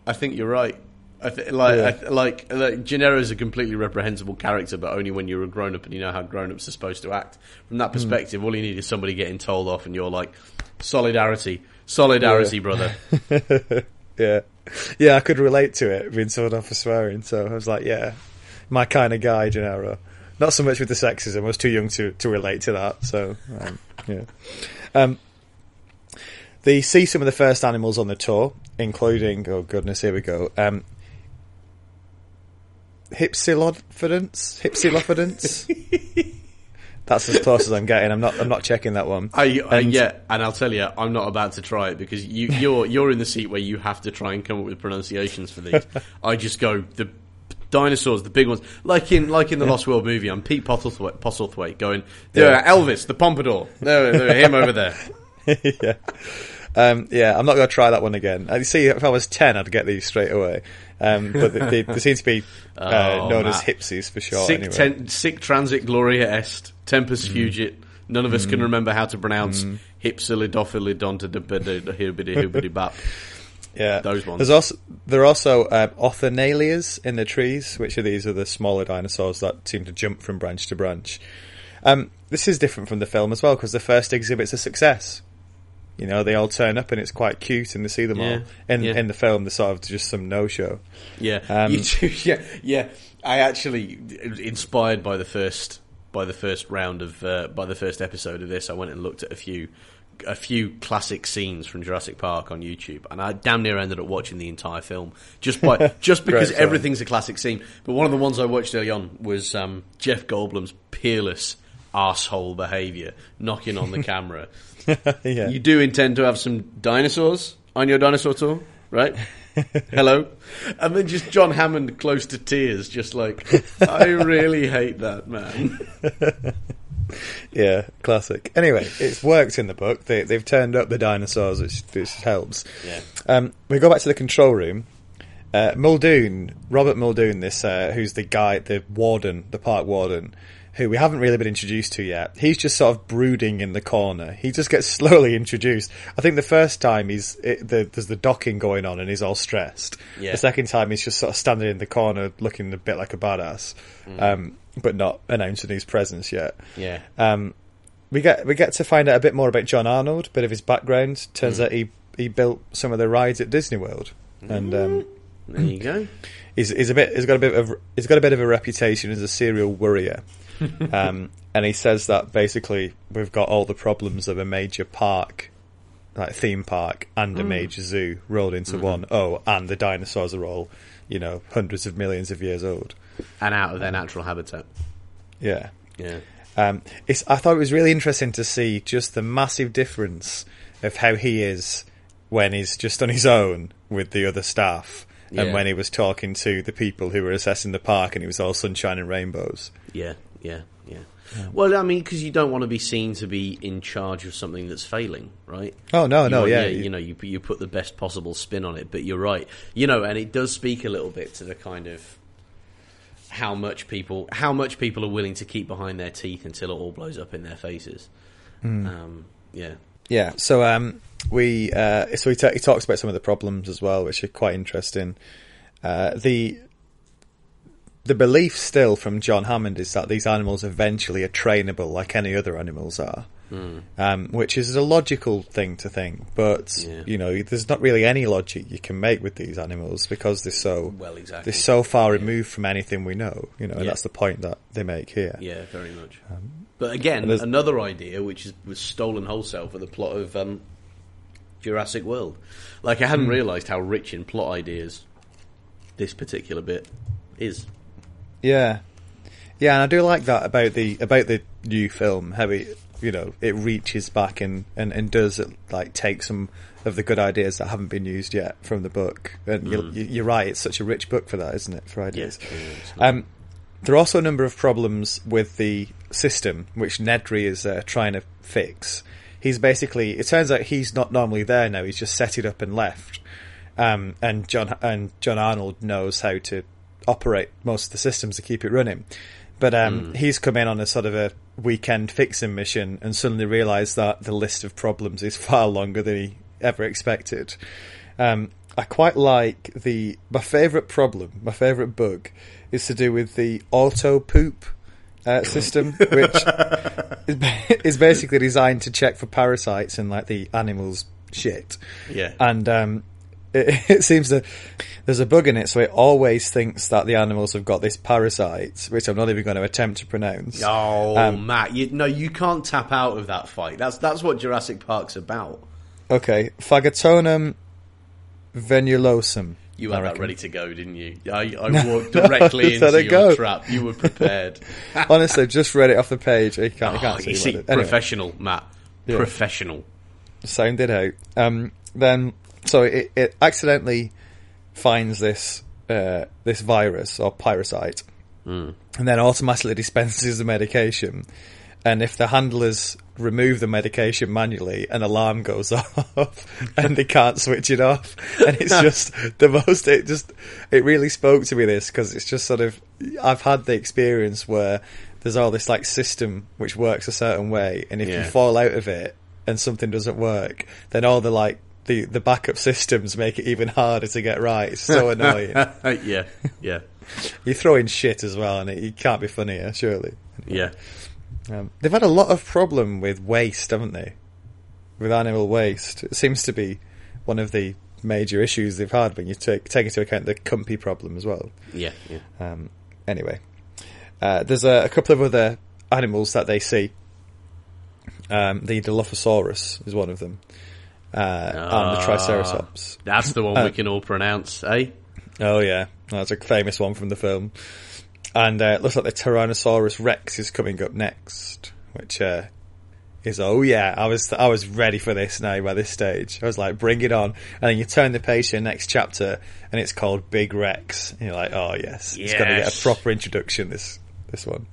I think you're right. I th- like, Yeah. I th- like like Gennaro is a completely reprehensible character, but only when you're a grown up and you know how grown ups are supposed to act. From that perspective, all you need is somebody getting told off, and you're like, solidarity, solidarity, Yeah. brother. [laughs] yeah, [laughs] yeah, I could relate to it being told off for swearing, so I was like, yeah, my kind of guy, Gennaro. Not so much with the sexism. I was too young to, to relate to that. So um, yeah. Um, they see some of the first animals on the tour, including oh goodness, here we go. Um, Hypsilophodonts, Hypsilophodonts. [laughs] That's as close as I'm getting. I'm not. I'm not checking that one. I, uh, And- yeah, and I'll tell you, I'm not about to try it because you, you're you're in the seat where you have to try and come up with pronunciations for these. [laughs] I just go the dinosaurs, the big ones, like in like in the Lost World movie. I'm Pete Postlethwaite, Postlethwaite going, there, Yeah. Elvis, the Pompadour, there, there, him over there. [laughs] yeah. Um, yeah, I'm not going to try that one again. I see if I was 10, I'd get these straight away. Um, but they, they, they seem to be uh, [laughs] Oh, known as Matt. hipsies for short. sick, anyway. ten, sic transit gloria est, tempus fugit. None of us can remember how to pronounce hypsilidophylidontidibidi-hibbidi-hibbidi-bap. [laughs] yeah, those ones. There's also there are also uh, in the trees, which are these are the smaller dinosaurs that seem to jump from branch to branch. Um, this is different from the film as well because the first exhibit's a success. You know, they all turn up and it's quite cute, and they see them Yeah, all. In yeah. in the film, they're sort of just some no show. Yeah, Um, do, [laughs] yeah, yeah. I actually, inspired by the first by the first round of uh, by the first episode of this, I went and looked at a few a few classic scenes from Jurassic Park on YouTube, and I damn near ended up watching the entire film just by [laughs] just because everything's a classic scene. But one of the ones I watched early on was um, Jeff Goldblum's peerless asshole behaviour, knocking on the [laughs] camera. [laughs] yeah, You do intend to have some dinosaurs on your dinosaur tour, right? [laughs] Hello? And then just John Hammond close to tears, just like, I really hate that man. [laughs] Yeah, classic. Anyway, it's worked in the book. They, they've turned up the dinosaurs, which, which helps. Yeah. Um, we go back to the control room. Uh, Muldoon, Robert Muldoon, this uh, who's the guy, the warden, the park warden, who we haven't really been introduced to yet. He's just sort of brooding in the corner. He just gets [laughs] slowly introduced. I think the first time he's it, the, there's the docking going on and he's all stressed. Yeah. The second time he's just sort of standing in the corner, looking a bit like a badass, um, but not announcing his presence yet. Yeah. Um, we get we get to find out a bit more about John Arnold, a bit of his background. Turns out he he built some of the rides at Disney World, and um, There you go. [clears throat] he's he's a bit he's got a bit of he's got a bit of a reputation as a serial worrier. Um, and he says that basically we've got all the problems of a major park, like theme park, and a major zoo rolled into one. Oh, and the dinosaurs are all, you know, hundreds of millions of years old. And out of their natural habitat. Yeah. Yeah. Um, it's, I thought it was really interesting to see just the massive difference of how he is when he's just on his own with the other staff, Yeah. and when he was talking to the people who were assessing the park, and it was all sunshine and rainbows. Yeah. Yeah. Yeah. Well, I mean, because you don't want to be seen to be in charge of something that's failing, right? Oh no, You no, want- yeah, you know, you you put the best possible spin on it, but you're right. You know, and it does speak a little bit to the kind of how much people how much people are willing to keep behind their teeth until it all blows up in their faces. Hmm. Um, yeah, Yeah, so um, we uh, so he, ta- he talks about some of the problems as well, which are quite interesting. Uh, the the belief still from John Hammond is that these animals eventually are trainable like any other animals are, um, which is a logical thing to think. But Yeah. you know, there's not really any logic you can make with these animals because they're so Well, exactly. they're so far removed from anything we know. You know, and that's the point that they make here. yeah, very much. but again, Um, another idea which is, was stolen wholesale for the plot of um, Jurassic World. Like I hadn't Hmm. realised how rich in plot ideas this particular bit is. Yeah, yeah, and I do like that about the about the new film, how it you know it reaches back and and, and does it like take some of the good ideas that haven't been used yet from the book. And you're, you're right; it's such a rich book for that, isn't it? For ideas. Yeah, it is. Um, there are also a number of problems with the system which Nedry is uh, trying to fix. He's basically. It turns out he's not normally there now. He's just set it up and left. Um, and John and John Arnold knows how to operate most of the systems to keep it running. But um, he's come in on a sort of a weekend fixing mission and suddenly realised that the list of problems is [laughs] far longer than he ever expected. Um, I quite like the my favourite problem, my favourite bug, is to do with the auto poop uh, [laughs] system, which is, [laughs] is basically designed to check for parasites in like the animal's shit. Yeah. and um, it, it seems that there's a bug in it, so it always thinks that the animals have got this parasite, which I'm not even going to attempt to pronounce. Oh, Um, Matt, you, no, you can't tap out of that fight. That's that's what Jurassic Park's about. Okay, Phagostomum venulosum. You had that ready to go, didn't you? I, I [laughs] walked directly into your go. trap. You were prepared. [laughs] Honestly, just read it off the page. You can't, you Oh, can't you see, see, what it- anyway. professional, Matt. Yeah. Professional. sounded out. Um, then, so it, it accidentally finds this uh, this virus or parasite, Hmm. and then automatically dispenses the medication. And if the handlers remove the medication manually, an alarm goes [laughs] off, and they can't switch it off. And it's [laughs] just the most. It just it really spoke to me this because it's just sort of I've had the experience where there's all this like system which works a certain way, and if Yeah. you fall out of it and something doesn't work, then all the like the, the backup systems make it even harder to get right. It's so annoying. [laughs] yeah, yeah, you throw in shit as well, and it, you can't be funnier, surely. yeah. Um, they've had a lot of problem with waste, haven't they? With animal waste, it seems to be one of the major issues they've had when you take take into account the compy problem as well. Yeah, yeah. Um, anyway, uh, there's a, a couple of other animals that they see. Um, the Dilophosaurus is one of them, uh, and the Ah. Triceratops. That's the one Uh, we can all pronounce, eh? Oh yeah, that's a famous one from the film. And uh, it looks like the Tyrannosaurus Rex is coming up next, which uh, is oh yeah, I was I was ready for this now by this stage. I was like, bring it on! And then you turn the page to the next chapter, and it's called Big Rex. And you're like, oh yes, it's going to get a proper introduction. This this one.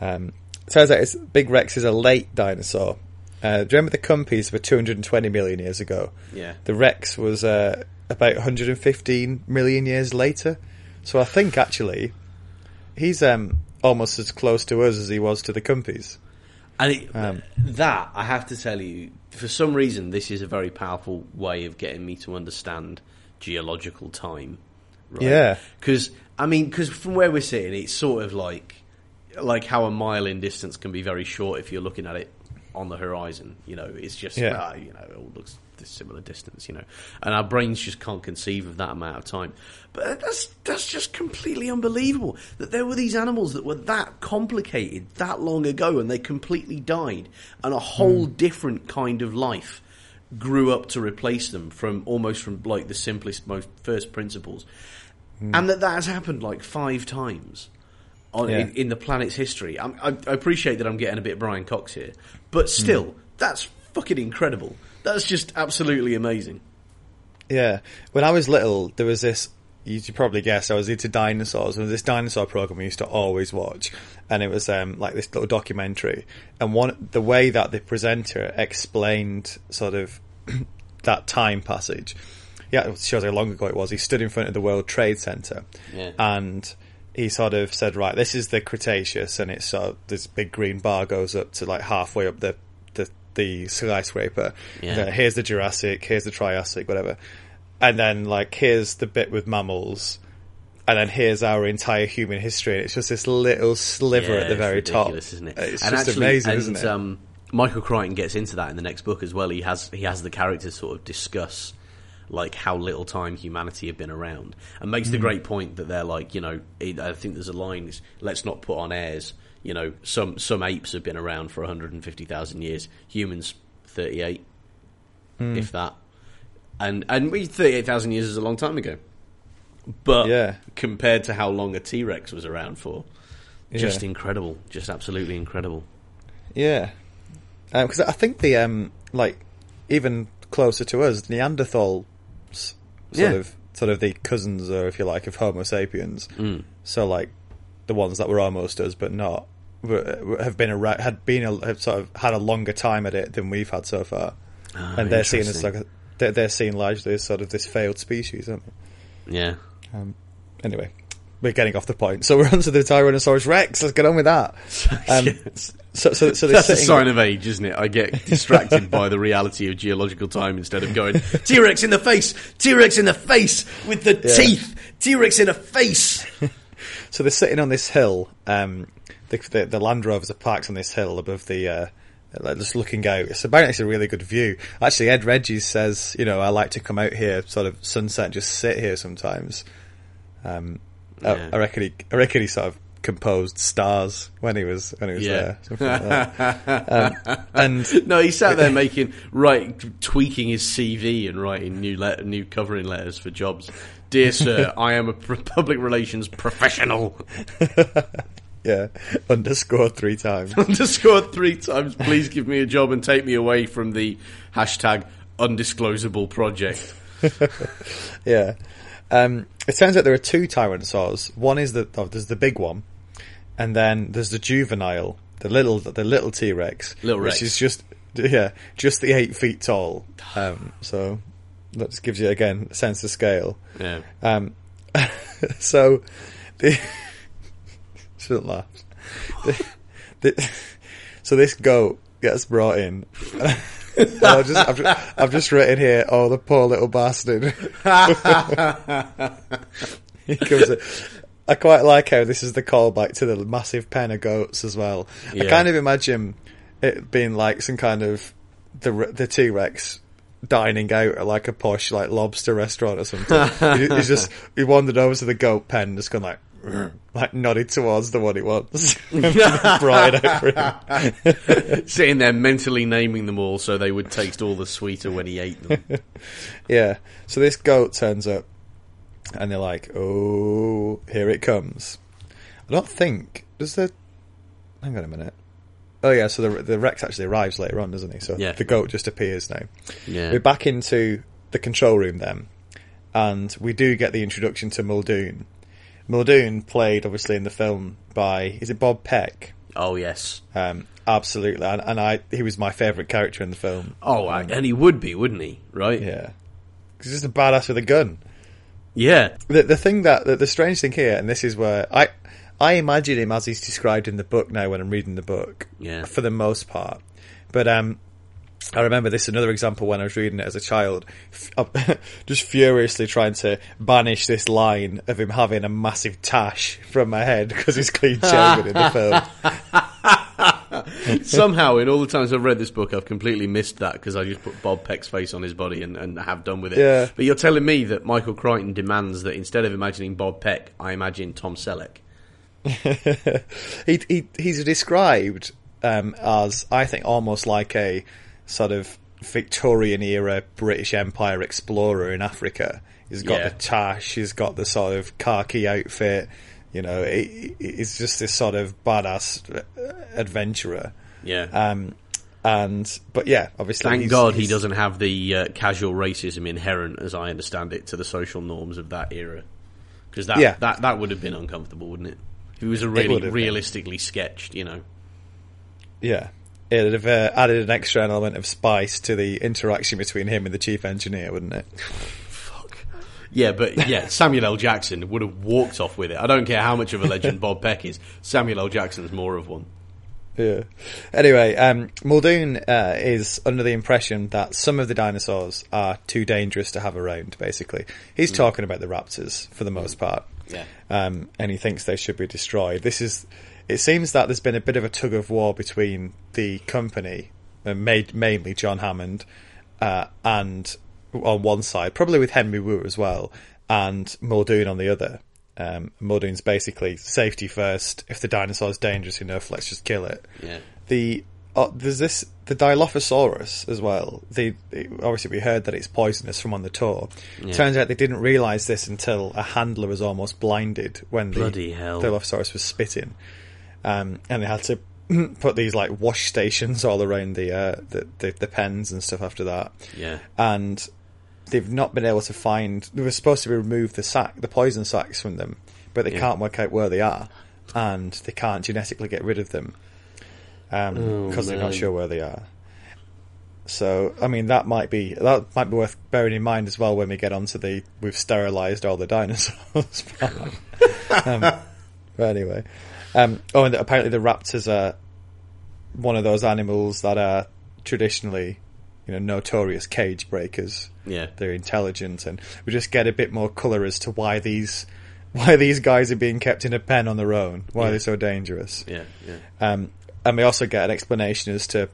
Um, turns out it's, Big Rex is a late dinosaur. Uh, do you remember the Compies were 220 million years ago? Yeah. The Rex was uh, about 115 million years later. So I think actually he's um, almost as close to us as he was to the Compies. And it, Um, that, I have to tell you, for some reason, this is a very powerful way of getting me to understand geological time. Right? Yeah. Because, I mean, because from where we're sitting, it's sort of like like how a mile in distance can be very short if you're looking at it on the horizon. You know, it's just, Yeah. ah, you know, it all looks this similar distance, you know. And our brains just can't conceive of that amount of time. But that's that's just completely unbelievable that there were these animals that were that complicated that long ago and they completely died and a whole different kind of life grew up to replace them from almost from like the simplest most first principles. And that that has happened like 5 times on, Yeah. in, in the planet's history. I, I appreciate that I'm getting a bit Brian Cox here, but still, that's fucking incredible. That's just absolutely amazing. Yeah. When I was little, there was this. You should probably guess I was into dinosaurs. There was this dinosaur program we used to always watch, and it was um, like this little documentary. And one, the way that the presenter explained sort of [clears throat] that time passage, yeah, it shows how long ago it was. He stood in front of the World Trade Center, Yeah. and he sort of said, "Right, this is the Cretaceous, and it's sort of, this big green bar goes up to like halfway up the the, the skyscraper. Yeah. Then here's the Jurassic, here's the Triassic, whatever, and then like here's the bit with mammals." And then here's our entire human history, and it's just this little sliver Yeah, at the very top. isn't it? It's and just actually, amazing, and, isn't it? Um, Michael Crichton gets into that in the next book as well. He has he has the characters sort of discuss like how little time humanity have been around, and makes Hmm. the great point that they're like, you know, I think there's a line: "Let's not put on airs." You know, some some apes have been around for 150,000 years. Humans, 38, Hmm. if that. And and we 38,000 years is a long time ago. But Yeah. compared to how long a T Rex was around for, just Yeah. incredible, just absolutely incredible. Yeah, because I think the um, like even closer to us, Neanderthals, sort Yeah. of sort of the cousins, or if you like, of Homo sapiens. Mm. So like the ones that were almost us but not were, have been around, had been a, have sort of had a longer time at it than we've had so far, Ah, and they're seen as like a, they're, they're seen largely as sort of this failed species, aren't they? Yeah. Um, anyway, we're getting off the point. So we're [laughs] onto the Tyrannosaurus Rex. Let's get on with that. [laughs] Um, Yes. So, so, so That's a sign of age, isn't it? I get distracted by the reality of geological time instead of going T Rex in the face, T Rex in the face with the Yeah. teeth, T Rex in the face. [laughs] So they're sitting on this hill. Um, the, the, the Land Rovers are parked on this hill above the. Uh, like just looking out. It's apparently it's a really good view. Actually, Ed Regis says, you know, I like to come out here, sort of sunset, just sit here sometimes. Um, I- I, reckon he, I reckon he sort of composed stars when he was when he was Yeah. there. like um, [laughs] and No, he sat there [laughs] making right, tweaking his CV and writing new let, new covering letters for jobs. Dear sir, [laughs] I am a public relations professional. yeah, underscore three times. Underscore three times. Please give me a job and take me away from the hashtag undisclosable project. Yeah. Um, it turns out there are two tyrannosaurs. One is the oh, there's the big one, and then there's the juvenile, the little the little T Rex, Little which is just yeah, just the eight feet tall. Um, so that just gives you again a sense of scale. Yeah. Um, [laughs] so the [laughs] shouldn't laugh. The, the, so this goat gets brought in. [laughs] I've, just, I've, I've just written here, oh, the poor little bastard. he comes in. I quite like how this is the callback to the massive pen of goats as well. I kind of imagine it being like some kind of the the T Rex dining out at like a posh like lobster restaurant or something. he, he's just he wandered over to the goat pen, just gone like [clears throat] like nodded towards the one he wants, [laughs] [laughs] brought it out. [laughs] Sitting there mentally naming them all so they would taste all the sweeter when he ate them. Yeah. So this goat turns up, and they're like, "Oh, here it comes." I don't think does the. Hang on a minute. Oh yeah, so the the Rex actually arrives later on, doesn't he? So Yeah. the goat just appears now. Yeah. We're back into the control room then, and we do get the introduction to Muldoon. Muldoon played obviously in the film by is it Bob Peck? Oh yes. Um, absolutely, and, and I he was my favourite character in the film. Oh, I- and he would be, wouldn't he? Right? Yeah, he's just a badass with a gun. Yeah. The the thing that the, the strange thing here, and this is where I I imagine him as he's described in the book now when I'm reading the book. Yeah. For the most part, but um, I remember this another example when I was reading it as a child, f- [laughs] just furiously trying to banish this line of him having a massive tash from my head because he's clean shaven in the [laughs] film. [laughs] Somehow, in all the times I've read this book, I've completely missed that because I just put Bob Peck's face on his body and, and have done with it. Yeah. But you're telling me that Michael Crichton demands that instead of imagining Bob Peck, I imagine Tom Selleck. [laughs] he, he he's described um, as I think almost like a sort of Victorian era British Empire explorer in Africa. He's got Yeah. the tash, he's got the sort of khaki outfit. You know, he, he's just this sort of badass adventurer. Yeah. Um, and but yeah, obviously, Thank he's- God he doesn't have the uh, casual racism inherent, as I understand it, to the social norms of that era. Because that, Yeah. that that would have been uncomfortable, wouldn't it? If it was a really have been. realistically sketched, you know. Yeah. It'd have uh, added an extra element of spice to the interaction between him and the chief engineer, wouldn't it? Yeah, but yeah, Samuel L. Jackson would have walked off with it. I don't care how much of a legend [laughs] Bob Peck is. Samuel L. Jackson's more of one. Yeah. Anyway, um, Muldoon uh, is under the impression that some of the dinosaurs are too dangerous to have around. Basically, he's talking about the raptors for the most part. Yeah. Um, and he thinks they should be destroyed. This is. It seems that there's been a bit of a tug of war between the company, uh, made, mainly John Hammond, uh, and on one side, probably with Henry Wu as well, and Muldoon on the other. Um, Muldoon's basically safety first. If the dinosaur's dangerous enough, let's just kill it. Yeah. The uh, there's this the Dilophosaurus as well. The obviously we heard that it's poisonous from on the tour. Turns out they didn't realise this until a handler was almost blinded when the Bloody hell. Dilophosaurus was spitting, um, and they had to [clears throat] put these like wash stations all around the, uh, the, the the pens and stuff after that. Yeah. and they've not been able to find. They were supposed to remove the sac, the poison sacs from them, but they Yeah. can't work out where they are, and they can't genetically get rid of them because Oh, they're not sure where they are. So, I mean, that might be that might be worth bearing in mind as well when we get onto the we've sterilised all the dinosaurs. [laughs] um, but anyway, um, oh, and apparently the raptors are one of those animals that are traditionally, you know, notorious cage breakers. Yeah. They're intelligent, and we just get a bit more colour as to why these [laughs] why these guys are being kept in a pen on their own. Why Yeah. they're so dangerous. Yeah. Yeah. Um, and we also get an explanation as to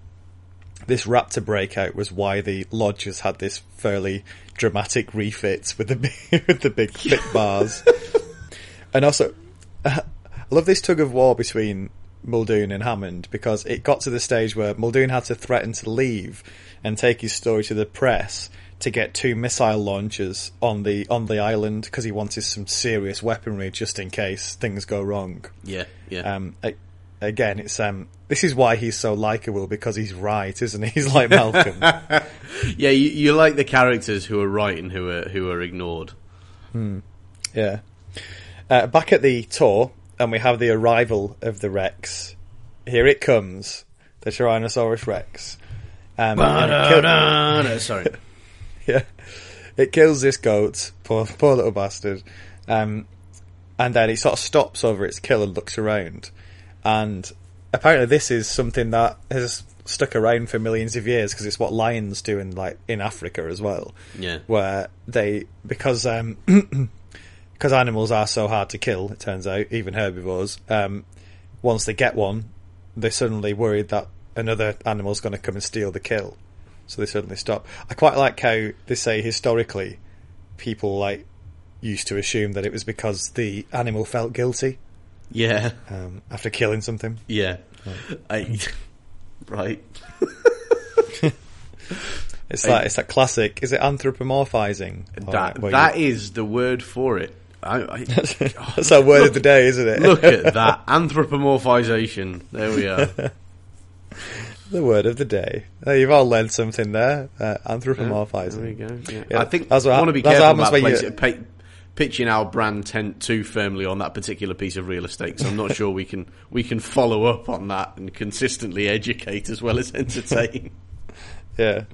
this raptor breakout was why the lodges had this fairly dramatic refits with the [laughs] with the big thick [laughs] bars. and also, I love this tug of war between Muldoon and Hammond because it got to the stage where Muldoon had to threaten to leave and take his story to the press to get two missile launchers on the on the island because he wanted some serious weaponry just in case things go wrong. Yeah. Yeah. Um, again, it's um, this is why he's so likable because he's right, isn't he? [laughs] He's like Malcolm. [laughs] yeah. You, you like the characters who are right and who are who are ignored. yeah. Uh, back at the tour, and we have the arrival of the Rex. Here it comes, the Tyrannosaurus Rex. Um, and it kill-. Sorry. [laughs] yeah, it kills this goat, poor poor little bastard, um, and then it sort of stops over its kill and looks around, and apparently this is something that has stuck around for millions of years because it's what lions do in like in Africa as well, Yeah. where they because um [clears throat] because animals are so hard to kill, it turns out even herbivores, um, once they get one, they're suddenly worried that another animal's going to come and steal the kill so they suddenly stop. I quite like how they say historically people like used to assume that it was because the animal felt guilty Yeah. um, after killing something. Yeah. I, right. [laughs] It's that it's that classic. Is it anthropomorphizing? Or That where that you- is the word for it. I, I, [laughs] that's our word of the day, isn't it? look at [laughs] that anthropomorphization. There we are. [laughs] the word of the day. Oh, you've all learned something there. Uh, There we go. Yeah. Yeah, I think that's I want to be careful about happens when place, pa- pitching our brand tent too firmly on that particular piece of real estate. So I'm not sure we can we can follow up on that and consistently educate as well as entertain. Yeah.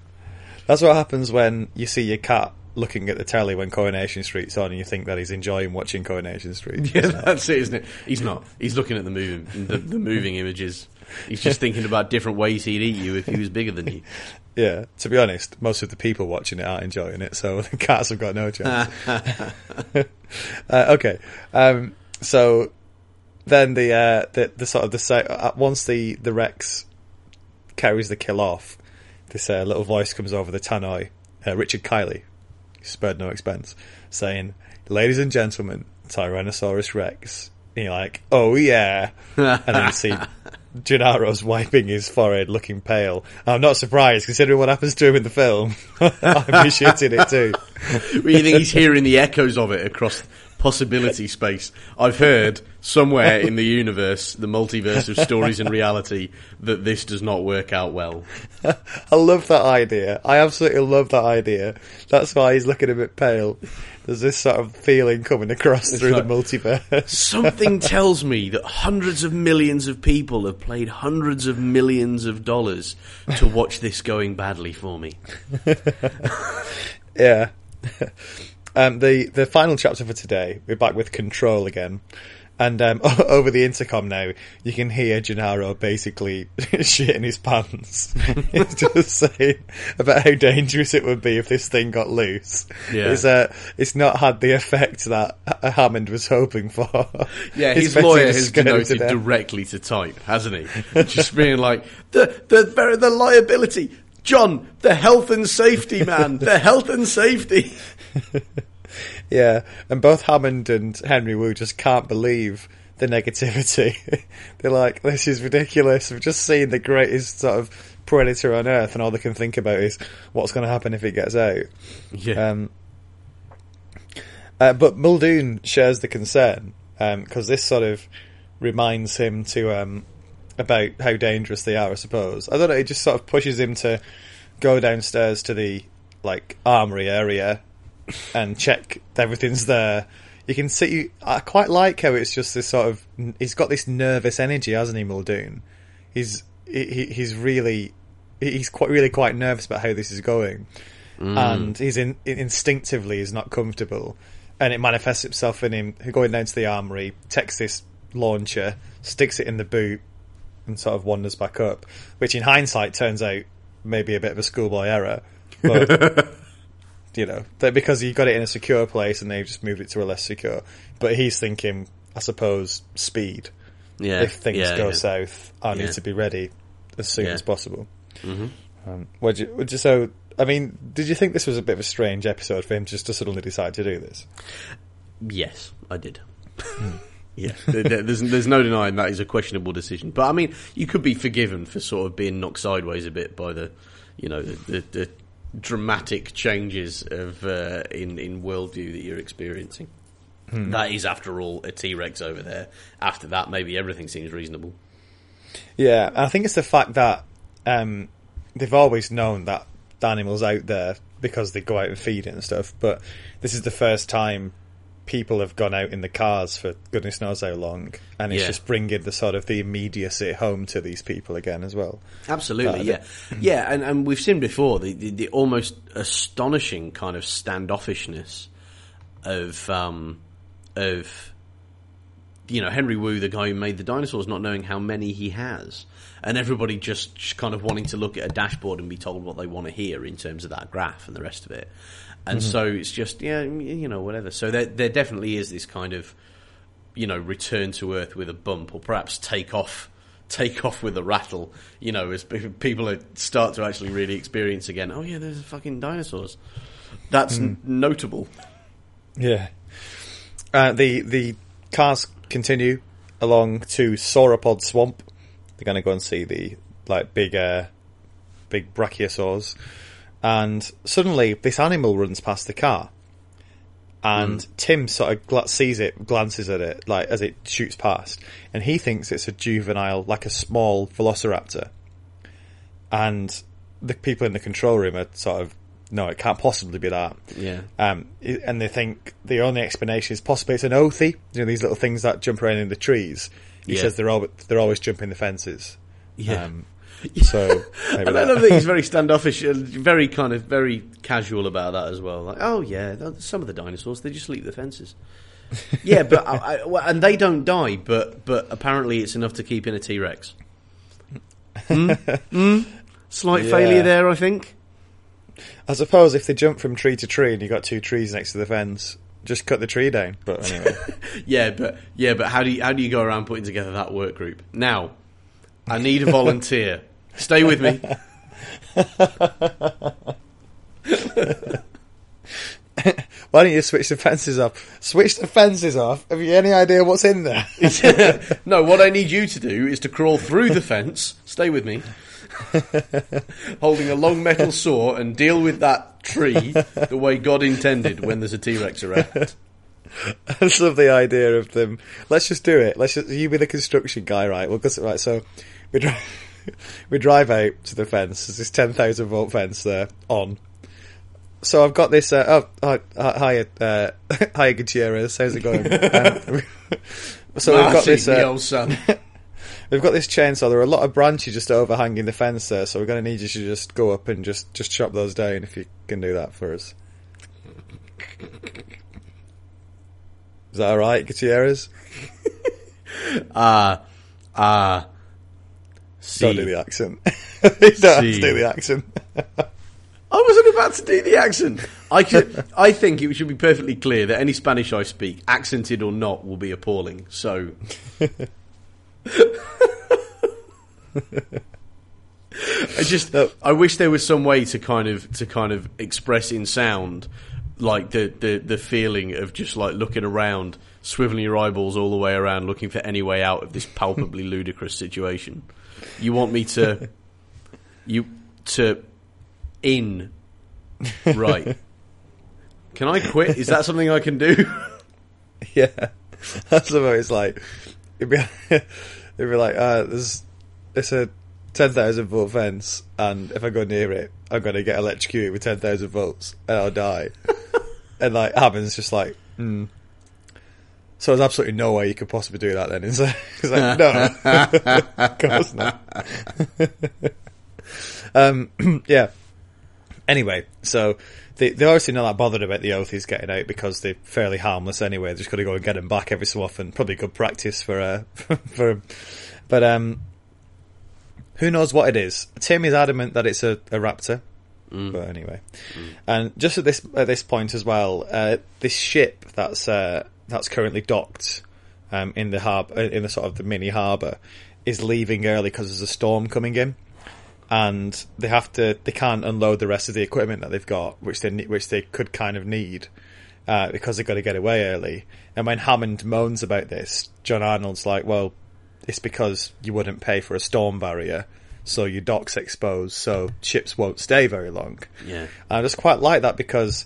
That's what happens when you see your cat looking at the telly when Coronation Street's on and you think that he's enjoying watching Coronation Street. [laughs] yeah, that's it, isn't it? He's not. He's looking at the moving the, the moving images. He's just [laughs] thinking about different ways he'd eat you if he was bigger than you. [laughs] Yeah, to be honest, most of the people watching it aren't enjoying it, so the cats have got no chance. uh, okay, um, so then the, uh, the the sort of the uh, once the the Rex carries the kill off, this uh, little voice comes over the tannoy, uh, Richard Kiley, spared no expense, saying, "Ladies and gentlemen, Tyrannosaurus Rex." And you're like, "Oh yeah," and then you see [laughs] Gennaro's wiping his forehead, looking pale. I'm not surprised, considering what happens to him in the film. [laughs] Be shooting it too. [laughs] Well, you think he's hearing the echoes of it across possibility space? I've heard somewhere in the universe, the multiverse of stories and reality, that this does not work out well. [laughs] I love that idea. I absolutely love that idea. That's why he's looking a bit pale. There's this sort of feeling coming across through like- the multiverse. [laughs] Something tells me that hundreds of millions of people have played hundreds of millions of dollars to watch this going badly for me. [laughs] Yeah. Um, the the final chapter for today, we're back with Control again. And um, [laughs] over the intercom now, you can hear Gennaro basically [laughs] shitting his pants. [laughs] He's just saying about how dangerous it would be if this thing got loose. Yeah. It's, uh, it's not had the effect that Hammond was hoping for. Yeah, his lawyer has denoted directly to type, hasn't he? Just being like the the very the liability, John, the health and safety man, the health and safety. [laughs] Yeah, and both Hammond and Henry Wu just can't believe the negativity. [laughs] They're like, this is ridiculous. We've just seen the greatest sort of predator on Earth, and all they can think about is what's going to happen if it gets out. Yeah, Um, uh, but Muldoon shares the concern because this sort of reminds him to um, about how dangerous they are. I suppose I don't know. It just sort of pushes him to go downstairs to the like armory area and check everything's there. You can see. I quite like how it's just this sort of. He's got this nervous energy, hasn't he, Muldoon? He's he, he's really he's quite really quite nervous about how this is going, mm. and he's in, instinctively is not comfortable, and it manifests itself in him going down to the armory, takes this launcher, sticks it in the boot, and sort of wanders back up, which in hindsight turns out maybe a bit of a schoolboy error, but. [laughs] you know, because he got it in a secure place and they've just moved it to a less secure. But he's thinking, I suppose, speed. Yeah. If things yeah, go yeah. south, I Yeah. need to be ready as soon Yeah. as possible. hmm Um, would you, would you, so, I mean, did you think this was a bit of a strange episode for him just to suddenly decide to do this? Yes, I did. [laughs] yeah, there- there- there's there's no denying that is a questionable decision. But I mean, you could be forgiven for sort of being knocked sideways a bit by the, you know, the, the, the dramatic changes of uh, in in worldview that you're experiencing. That is, after all, a T Rex over there. After that, maybe everything seems reasonable. Yeah, I think it's the fact that um, they've always known that the animals out there because they go out and feed it and stuff. But this is the first time people have gone out in the cars for goodness knows how long, and it's Yeah. just bringing the sort of the immediacy home to these people again as well. Absolutely, That- yeah, [clears throat] yeah, and, and we've seen before the, the, the almost astonishing kind of standoffishness of um, of you know Henry Wu, the guy who made the dinosaurs, not knowing how many he has, and everybody just, just kind of wanting to look at a dashboard and be told what they want to hear in terms of that graph and the rest of it, and so it's just yeah, you know, whatever. So there there definitely is this kind of you know, return to earth with a bump, or perhaps take off, [laughs] take off with a rattle. You know, as people start to actually really experience again. Oh yeah, there's fucking dinosaurs. That's n- notable. Yeah. Uh, the the cars continue along to Sauropod Swamp. They're going to go and see the like big uh, big brachiosaurs, and suddenly this animal runs past the car, and Tim sort of gla- sees it, glances at it like as it shoots past, and he thinks it's a juvenile, like a small velociraptor, and the people in the control room are sort of no, it can't possibly be that. Yeah. Um, and they think the only explanation is possibly it's an oathy. You know, these little things that jump around in the trees. He Yeah. says they're always, they're always jumping the fences. Yeah. Um, [laughs] so And I love that he's very [laughs] standoffish, and very kind of very casual about that as well. Like, oh yeah, some of the dinosaurs they just leap the fences. [laughs] yeah, but I, I, well, and they don't die, but but apparently it's enough to keep in a T Rex. Hmm? Hmm? Slight Yeah. failure there, I think. I suppose if they jump from tree to tree and you got two trees next to the fence, just cut the tree down. But anyway, Yeah, but yeah, but how do you how do you go around putting together that work group? Now, I need a volunteer. Stay with me. [laughs] why don't you switch the fences off? Switch the fences off. Have you any idea what's in there? [laughs] no, what I need you to do is to crawl through the fence. Stay with me. [laughs] Holding a long metal saw and deal with that tree the way God intended when there's a T Rex around. I just love the idea of them. Let's just do it. Let's just you be the construction guy, right? Well, 'cause- right. So we drive, we drive out to the fence. There's this ten thousand volt fence there on. So I've got this. Uh, oh, hi, hi, uh, [laughs] hi, Gutierrez. How's it going? [laughs] Um, [laughs] so we've got this. Uh, old son. we've got this chainsaw. There are a lot of branches just overhanging the fence there. So we're going to need you to just go up and just just chop those down if you can do that for us. Is that all right, Gutierrez? Ah, Don't do the accent. [laughs] you don't have to do the accent. I wasn't about to do the accent. I could. [laughs] I think it should be perfectly clear that any Spanish I speak, accented or not, will be appalling. So. [laughs] I just. No. I wish there was some way to kind of to kind of express in sound, like the the the feeling of just like looking around, swiveling your eyeballs all the way around, looking for any way out of this palpably ludicrous situation. You want me to. You to in. Right. Can I quit? Is that something I can do? [laughs] yeah, that's the it's like. It'd be, [laughs] it'd be like, uh, there's it's a ten thousand volt fence, and if I go near it, I'm going to get electrocuted with ten thousand volts, and I'll die. [laughs] and like Hammond's just like, hmm. So there's absolutely no way you could possibly do that. Then it's like, it's like no, [laughs] of course not. [laughs] um, [clears throat] yeah. Anyway, so they they're obviously not that bothered about the oath he's getting out because they're fairly harmless anyway. They're just got to go and get him back every so often. Probably good practice for uh [laughs] for him. But um, who knows what it is? Tim is adamant that it's a, a raptor. But anyway, and just at this at this point as well, uh, this ship that's uh, that's currently docked um, in the harbour in the sort of the mini harbour is leaving early because there's a storm coming in, and they have to they can't unload the rest of the equipment that they've got, which they which they could kind of need. Uh, because they've got to get away early. And when Hammond moans about this, John Arnold's like, well, it's because you wouldn't pay for a storm barrier, so your dock's exposed, so ships won't stay very long. Yeah. And I just quite like that because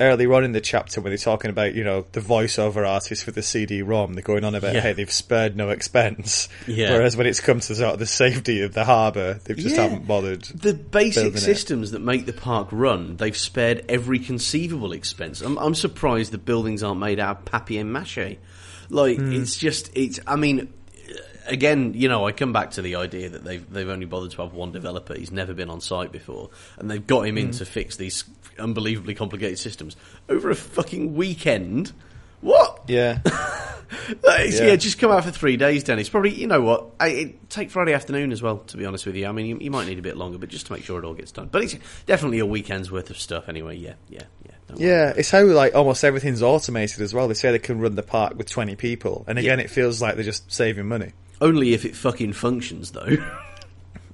earlier on in the chapter when they're talking about, you know, the voiceover artist for the CD-ROM, they're going on about Yeah. how they've spared no expense. Yeah. Whereas when it's come to sort of the safety of the harbour, they've just Yeah. haven't bothered. The basic building it. systems that make the park run, they've spared every conceivable expense. I'm, I'm surprised the buildings aren't made out of papier mache. Like Hmm. it's just it's. I mean, again, you know, I come back to the idea that they've they've only bothered to have one developer. He's never been on site before, and they've got him Hmm. in to fix these unbelievably complicated systems over a fucking weekend. What? Yeah. [laughs] Yeah. Yeah. just come out for three days, Dennis. Probably, you know what? I, it, take Friday afternoon as well. To be honest with you, I mean, you, you might need a bit longer, but just to make sure it all gets done. But it's definitely a weekend's worth of stuff, anyway. Yeah, yeah, yeah. Don't worry. Yeah, it's how like almost everything's automated as well. They say they can run the park with twenty people, and again, Yeah. it feels like they're just saving money. Only if it fucking functions, though. [laughs]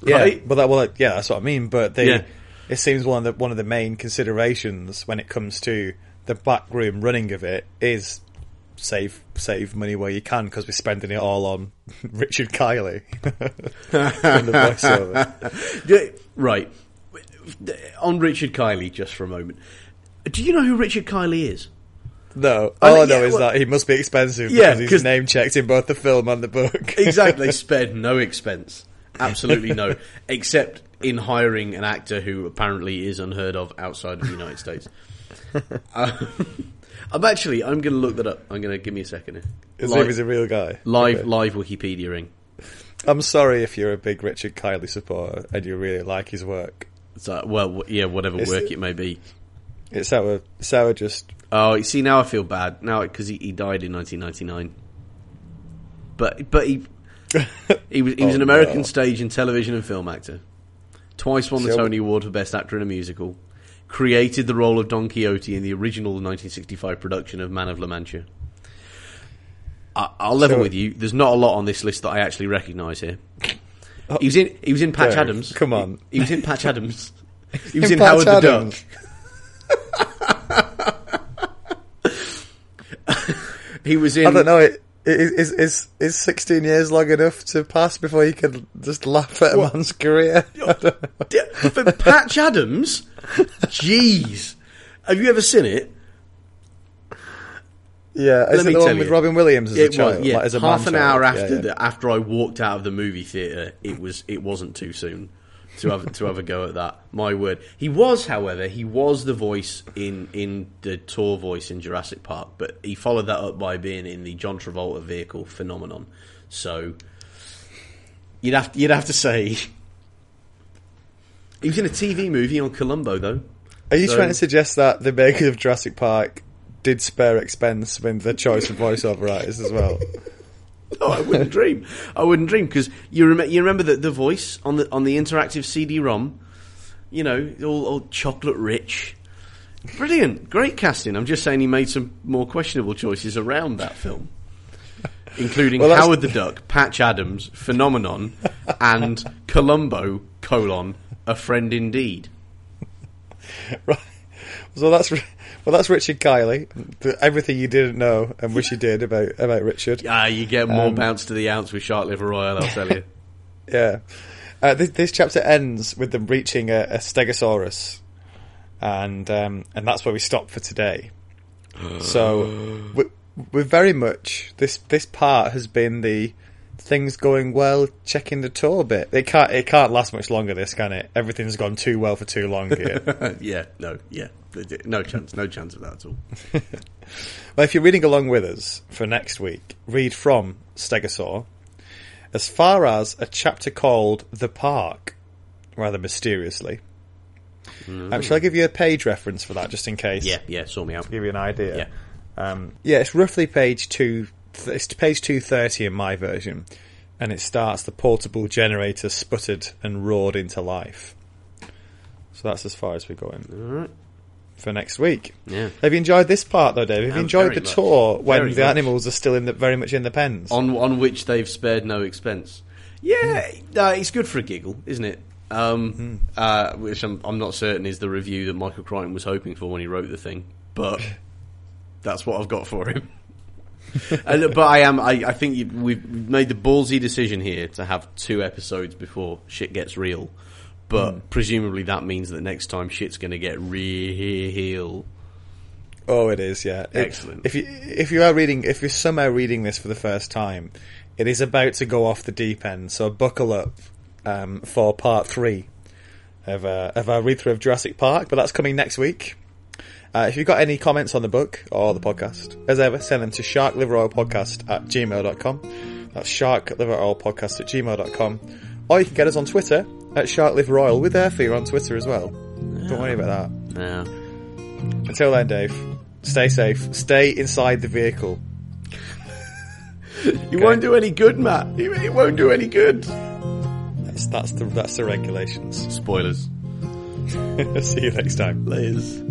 Yeah, right? but that well, yeah, that's what I mean. But they, Yeah. It seems one of the one of the main considerations when it comes to the backroom running of it is save save money where you can because we're spending it all on [laughs] Richard Kiley [laughs] and the voiceover. [laughs] Yeah, right. On Richard Kiley, just for a moment. Do you know who Richard Kiley is? No, I all I think- know yeah, is well- that he must be expensive Yeah, because 'cause- he's name checked in both the film and the book. Exactly. They spared no expense. Absolutely no. Except in hiring an actor who apparently is unheard of outside of the United States. [laughs] Uh, [laughs] I'm actually, I'm going to look that up. I'm going to, give me a second here. As Live- if he's a real guy. Live, Okay. live Wikipedia ring. I'm sorry if you're a big Richard Kiley supporter and you really like his work. So, well, yeah, whatever It's- work it may be. It's our, it's our just Oh, you see, now I feel bad now because he, he died in 1999. But but he [laughs] he was he was Oh, an American no. stage and television and film actor. Twice won the So- Tony Award for Best Actor in a Musical. Created the role of Don Quixote in the original 1965 production of Man of La Mancha. I, I'll level So- with you. There's not a lot on this list that I actually recognise here. Oh. He was in. He was in Patch Adams. come on. He, he was in Patch [laughs] Adams. He was In in, Howard Adams. the Duck. [laughs] He was in. I don't know. It is is is sixteen years long enough to pass before you can just laugh at a What? man's career? [laughs] For Patch Adams? Jeez. Have you ever seen it? yeah, is Let it the one with you. Robin Williams as a child? was, yeah. like, as a Half an man hour child? after Yeah, The, after I walked out of the movie theatre, it was it wasn't too soon to have to have a go at that. My word. He was, however, he was the voice in in the tour voice in Jurassic Park, but he followed that up by being in the John Travolta vehicle phenomenon. So you'd have you'd have to say he was in a TV movie on Columbo though. Are you So- trying to suggest that the makers of Jurassic Park did spare expense with the choice of voiceover artists as well? [laughs] [laughs] No, I wouldn't dream. I wouldn't dream because you remember you remember the the voice on the on the interactive CD-ROM. You know, all, all chocolate rich. Brilliant, great casting. I'm just saying he made some more questionable choices around that film, including Well, Howard the Duck, Patch Adams, Phenomenon, and Columbo: colon a friend indeed. [laughs] right. So that's [laughs] well, that's Richard Kiley. Everything you didn't know and wish you did about about Richard. Ah, you get more Um, bounce to the ounce with Shark Liver Royale. I'll tell you. [laughs] Yeah. Uh, this, this chapter ends with them reaching a, a Stegosaurus, and um, and that's where we stop for today. So [gasps] we, we're very much this this part has been the things going well. Checking the tour bit. It can't. It can't last much longer. This can it? Everything's gone too well for too long here. [laughs] yeah, no, yeah, no chance, no chance of that at all. [laughs] well, if you're reading along with us for next week, read from Stegosaur as far as a chapter called "The Park," rather mysteriously. Mm. Um, shall I give you a page reference for that, just in case? Yeah, yeah, sort me out. Give you an idea. Yeah, um, yeah, it's roughly page two. It's page two thirty in my version, and it starts. The portable generator sputtered and roared into life. So that's as far as we're going. All right for next week. Yeah. Have you enjoyed this part though, Dave? Have you enjoyed the much. tour when very the much. animals are still in the very much in the pens? on on which they've spared no expense. Yeah, no, it's good for a giggle, isn't it? Um, Hmm. uh, which I'm, I'm not certain is the review that Michael Crichton was hoping for when he wrote the thing, but [laughs] that's what I've got for him. [laughs] and, but I am. I, I think you, we've made the ballsy decision here to have two episodes before shit gets real. But Hmm. presumably that means that next time shit's going to get real. Oh, it is. Yeah, Excellent. if you if you are reading, if you're somehow reading this for the first time, it is about to go off the deep end. So buckle up um, for part three of uh, of our read through of Jurassic Park. But that's coming next week. Uh, if you've got any comments on the book or the podcast, as ever, send them to sharkliveroilpodcast at gmail.com. That's sharkliveroilpodcast at gmail.com. Or you can get us on Twitter at sharkliveroil with Airfear on Twitter as well. Don't worry about that. Yeah. Until then, Dave, stay safe. Stay inside the vehicle. [laughs] It won't do any good, Matt. It, it won't do any good. That's that's the that's the regulations. Spoilers. [laughs] See you next time. Liz.